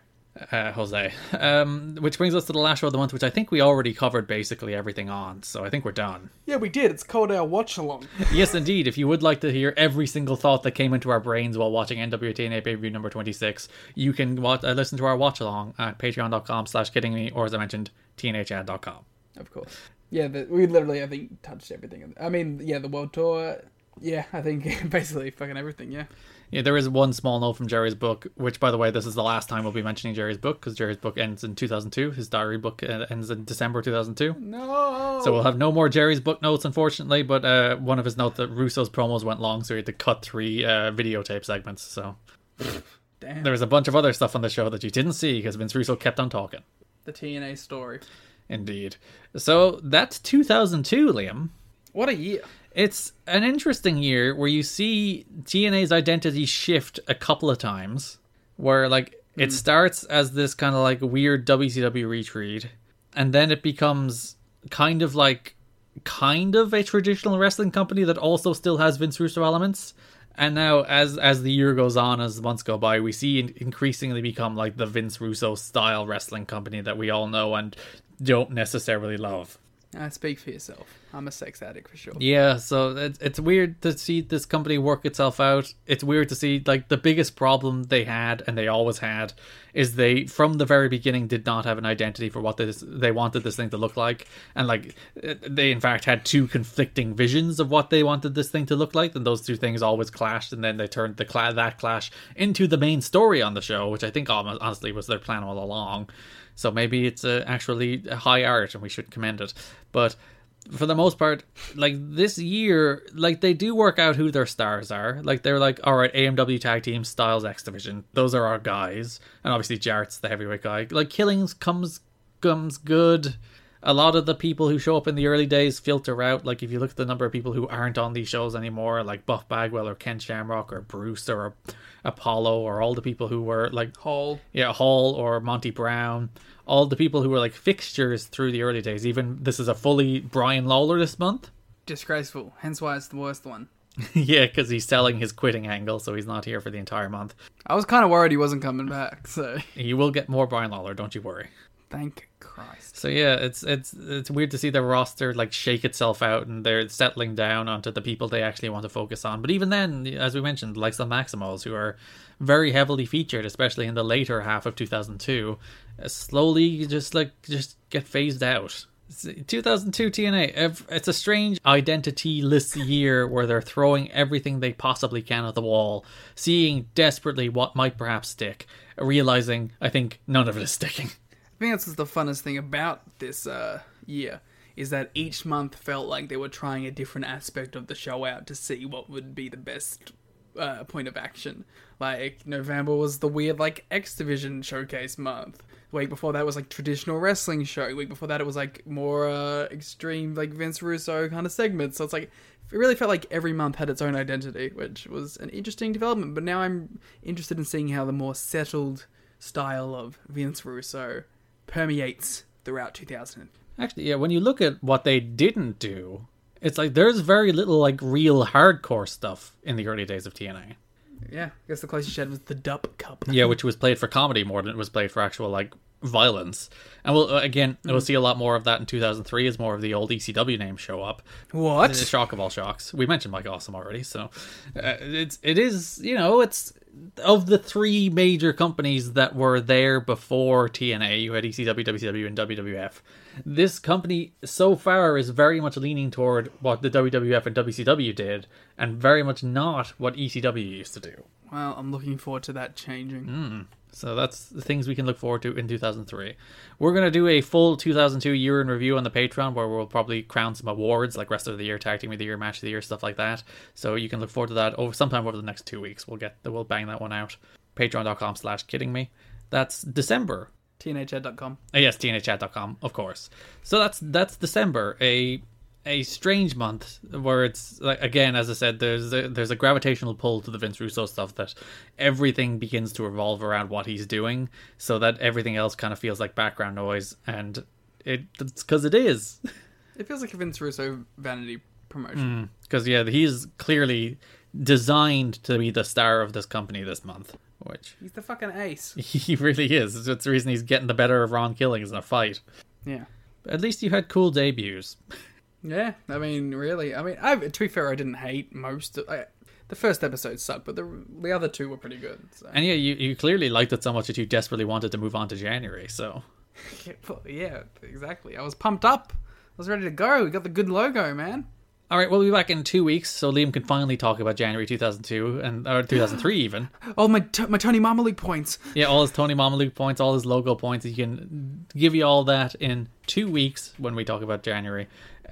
Uh, Jose. Um, which brings us to the last show of the month, which I think we already covered basically everything on, so I think we're done. Yeah, we did. It's called our watch along. yes, indeed. If you would like to hear every single thought that came into our brains while watching NWTNA pay per view number 26, you can watch, uh, listen to our watch along at patreon.com slash kidding me, or as I mentioned, tnachad.com. Of course. Yeah, the, we literally, I think, touched everything. I mean, yeah, the world tour. Yeah, I think basically fucking everything. Yeah. Yeah, there is one small note from Jerry's book, which, by the way, this is the last time we'll be mentioning Jerry's book because Jerry's book ends in 2002. His diary book uh, ends in December 2002. No. So we'll have no more Jerry's book notes, unfortunately. But uh, one of his notes that Russo's promos went long, so he had to cut three uh, videotape segments. So Damn. there was a bunch of other stuff on the show that you didn't see because Vince Russo kept on talking. the TNA story. Indeed. So that's 2002, Liam. What a year. It's an interesting year where you see TNA's identity shift a couple of times. Where, like, it starts as this kind of like weird WCW retreat, and then it becomes kind of like kind of a traditional wrestling company that also still has Vince Russo elements. And now, as as the year goes on, as the months go by, we see it increasingly become like the Vince Russo style wrestling company that we all know and don't necessarily love. Uh, speak for yourself. I'm a sex addict for sure. Yeah, so it's it's weird to see this company work itself out. It's weird to see like the biggest problem they had and they always had is they from the very beginning did not have an identity for what this they wanted this thing to look like, and like they in fact had two conflicting visions of what they wanted this thing to look like, and those two things always clashed, and then they turned the that clash into the main story on the show, which I think almost, honestly was their plan all along. So maybe it's uh, actually high art, and we should commend it, but for the most part, like this year, like they do work out who their stars are. Like they're like, all right, AMW tag team, Styles X Division, those are our guys, and obviously Jarrett's the heavyweight guy. Like Killings comes comes good. A lot of the people who show up in the early days filter out. Like if you look at the number of people who aren't on these shows anymore, like Buff Bagwell or Ken Shamrock or Bruce or Apollo or all the people who were like Hall. yeah, Hall or Monty Brown, all the people who were like fixtures through the early days. Even this is a fully Brian Lawler this month. Disgraceful. Hence why it's the worst one. yeah, because he's selling his quitting angle, so he's not here for the entire month. I was kind of worried he wasn't coming back, so You will get more Brian Lawler, don't you worry. thank Christ. So yeah, it's it's it's weird to see the roster like shake itself out and they're settling down onto the people they actually want to focus on. But even then, as we mentioned, like the Maximos, who are very heavily featured, especially in the later half of 2002, uh, slowly just like just get phased out. 2002 TNA. It's a strange identity-less year where they're throwing everything they possibly can at the wall, seeing desperately what might perhaps stick, realizing I think none of it is sticking. Think that's the funnest thing about this uh, year is that each month felt like they were trying a different aspect of the show out to see what would be the best uh, point of action. Like November was the weird like X Division showcase month. The week before that was like traditional wrestling show. The Week before that it was like more uh, extreme like Vince Russo kind of segments. So it's like it really felt like every month had its own identity, which was an interesting development. But now I'm interested in seeing how the more settled style of Vince Russo permeates throughout 2000. Actually, yeah, when you look at what they didn't do, it's like there's very little like real hardcore stuff in the early days of TNA. Yeah, I guess the closest you had was the Dupp Cup. Yeah, which was played for comedy more than it was played for actual like violence. And we'll uh, again, we'll see a lot more of that in 2003 as more of the old ECW names show up. What? The shock of all shocks. We mentioned Mike Awesome already, so uh, it's it is you know it's of the three major companies that were there before TNA. You had ECW, WCW, and WWF. This company so far is very much leaning toward what the WWF and WCW did, and very much not what ECW used to do. Well, I'm looking forward to that changing. Hmm. So that's the things we can look forward to in 2003. We're going to do a full 2002 year in review on the Patreon where we'll probably crown some awards like Rest of the Year, Tag Team of the Year, Match of the Year, stuff like that. So you can look forward to that over sometime over the next two weeks. We'll get we'll bang that one out. Patreon.com slash kidding me. That's December. tnachad.com. Uh, yes, tnachad.com, of course. So that's that's December. A a strange month where it's like again, as I said, there's a, there's a gravitational pull to the Vince Russo stuff that everything begins to revolve around what he's doing, so that everything else kind of feels like background noise, and it, it's because it is. It feels like a Vince Russo vanity promotion. Mm, because yeah, he's clearly designed to be the star of this company this month, which He's the fucking ace. he really is. It's the reason he's getting the better of Ron Killings in a fight. Yeah. At least you had cool debuts. Yeah, I mean, really. I mean, I, to be fair, I didn't hate most. Of, I, the first episode sucked, but the the other two were pretty good. So. And yeah, you, you clearly liked it so much that you desperately wanted to move on to January. So Yeah, exactly. I was pumped up. I was ready to go. We got the good logo, man. All right, we'll be back in two weeks, so Liam can finally talk about January 2002 and or 2003 even. Oh, my t- my Tony Mamaluke points. Yeah, all his Tony Mamaluke points, all his logo points. He can give you all that in two weeks when we talk about January.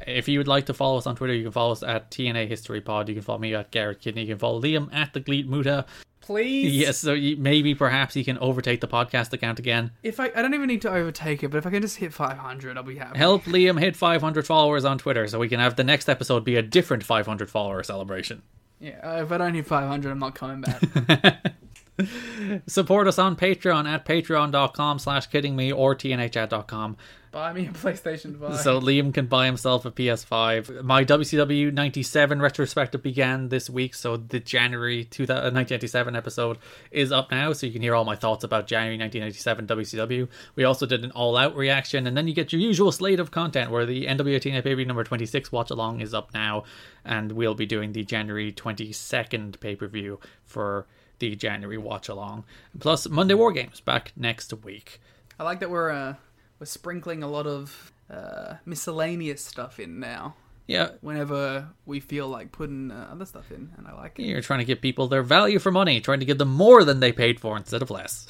If you would like to follow us on Twitter, you can follow us at TNA History Pod. You can follow me at Garrett Kidney. You can follow Liam at the Gleet Muta. Please. Yes, so you, maybe perhaps he can overtake the podcast account again. If I, I don't even need to overtake it, but if I can just hit 500, I'll be happy. Help Liam hit 500 followers on Twitter so we can have the next episode be a different 500 follower celebration. Yeah, uh, if I don't hit 500, I'm not coming back. Support us on Patreon at patreon.com slash kidding me or tnachad.com. Buy me a PlayStation 5. So Liam can buy himself a PS5. My WCW 97 retrospective began this week, so the January 2000 1997 uh, episode is up now, so you can hear all my thoughts about January 1997 WCW. We also did an all-out reaction, and then you get your usual slate of content where the NWA TNA pay number 26 watch along is up now, and we'll be doing the January 22nd pay-per-view for the January watch along. Plus Monday War Games back next week. I like that we're uh, we're sprinkling a lot of uh, miscellaneous stuff in now. Yeah, Whenever we feel like putting uh, other stuff in, and I like it. You're trying to give people their value for money, trying to give them more than they paid for instead of less.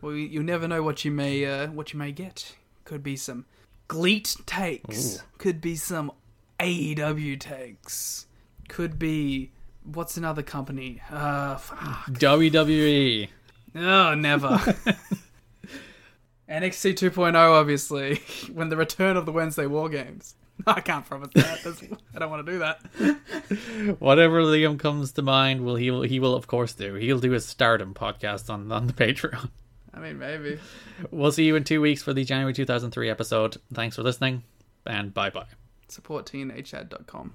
Well, you, never know what you may uh, what you may get. Could be some Gleet takes. Could be some AEW takes. Could be what's another company? Uh, fuck. WWE. Oh, never. NXT 2.0, obviously, when the return of the Wednesday War Games. I can't promise that. That's, I don't want to do that. Whatever Liam comes to mind, will he will he will of course do. He'll do his stardom podcast on, on the Patreon. I mean, maybe. We'll see you in two weeks for the January 2003 episode. Thanks for listening, and bye bye. Support tnachad.com.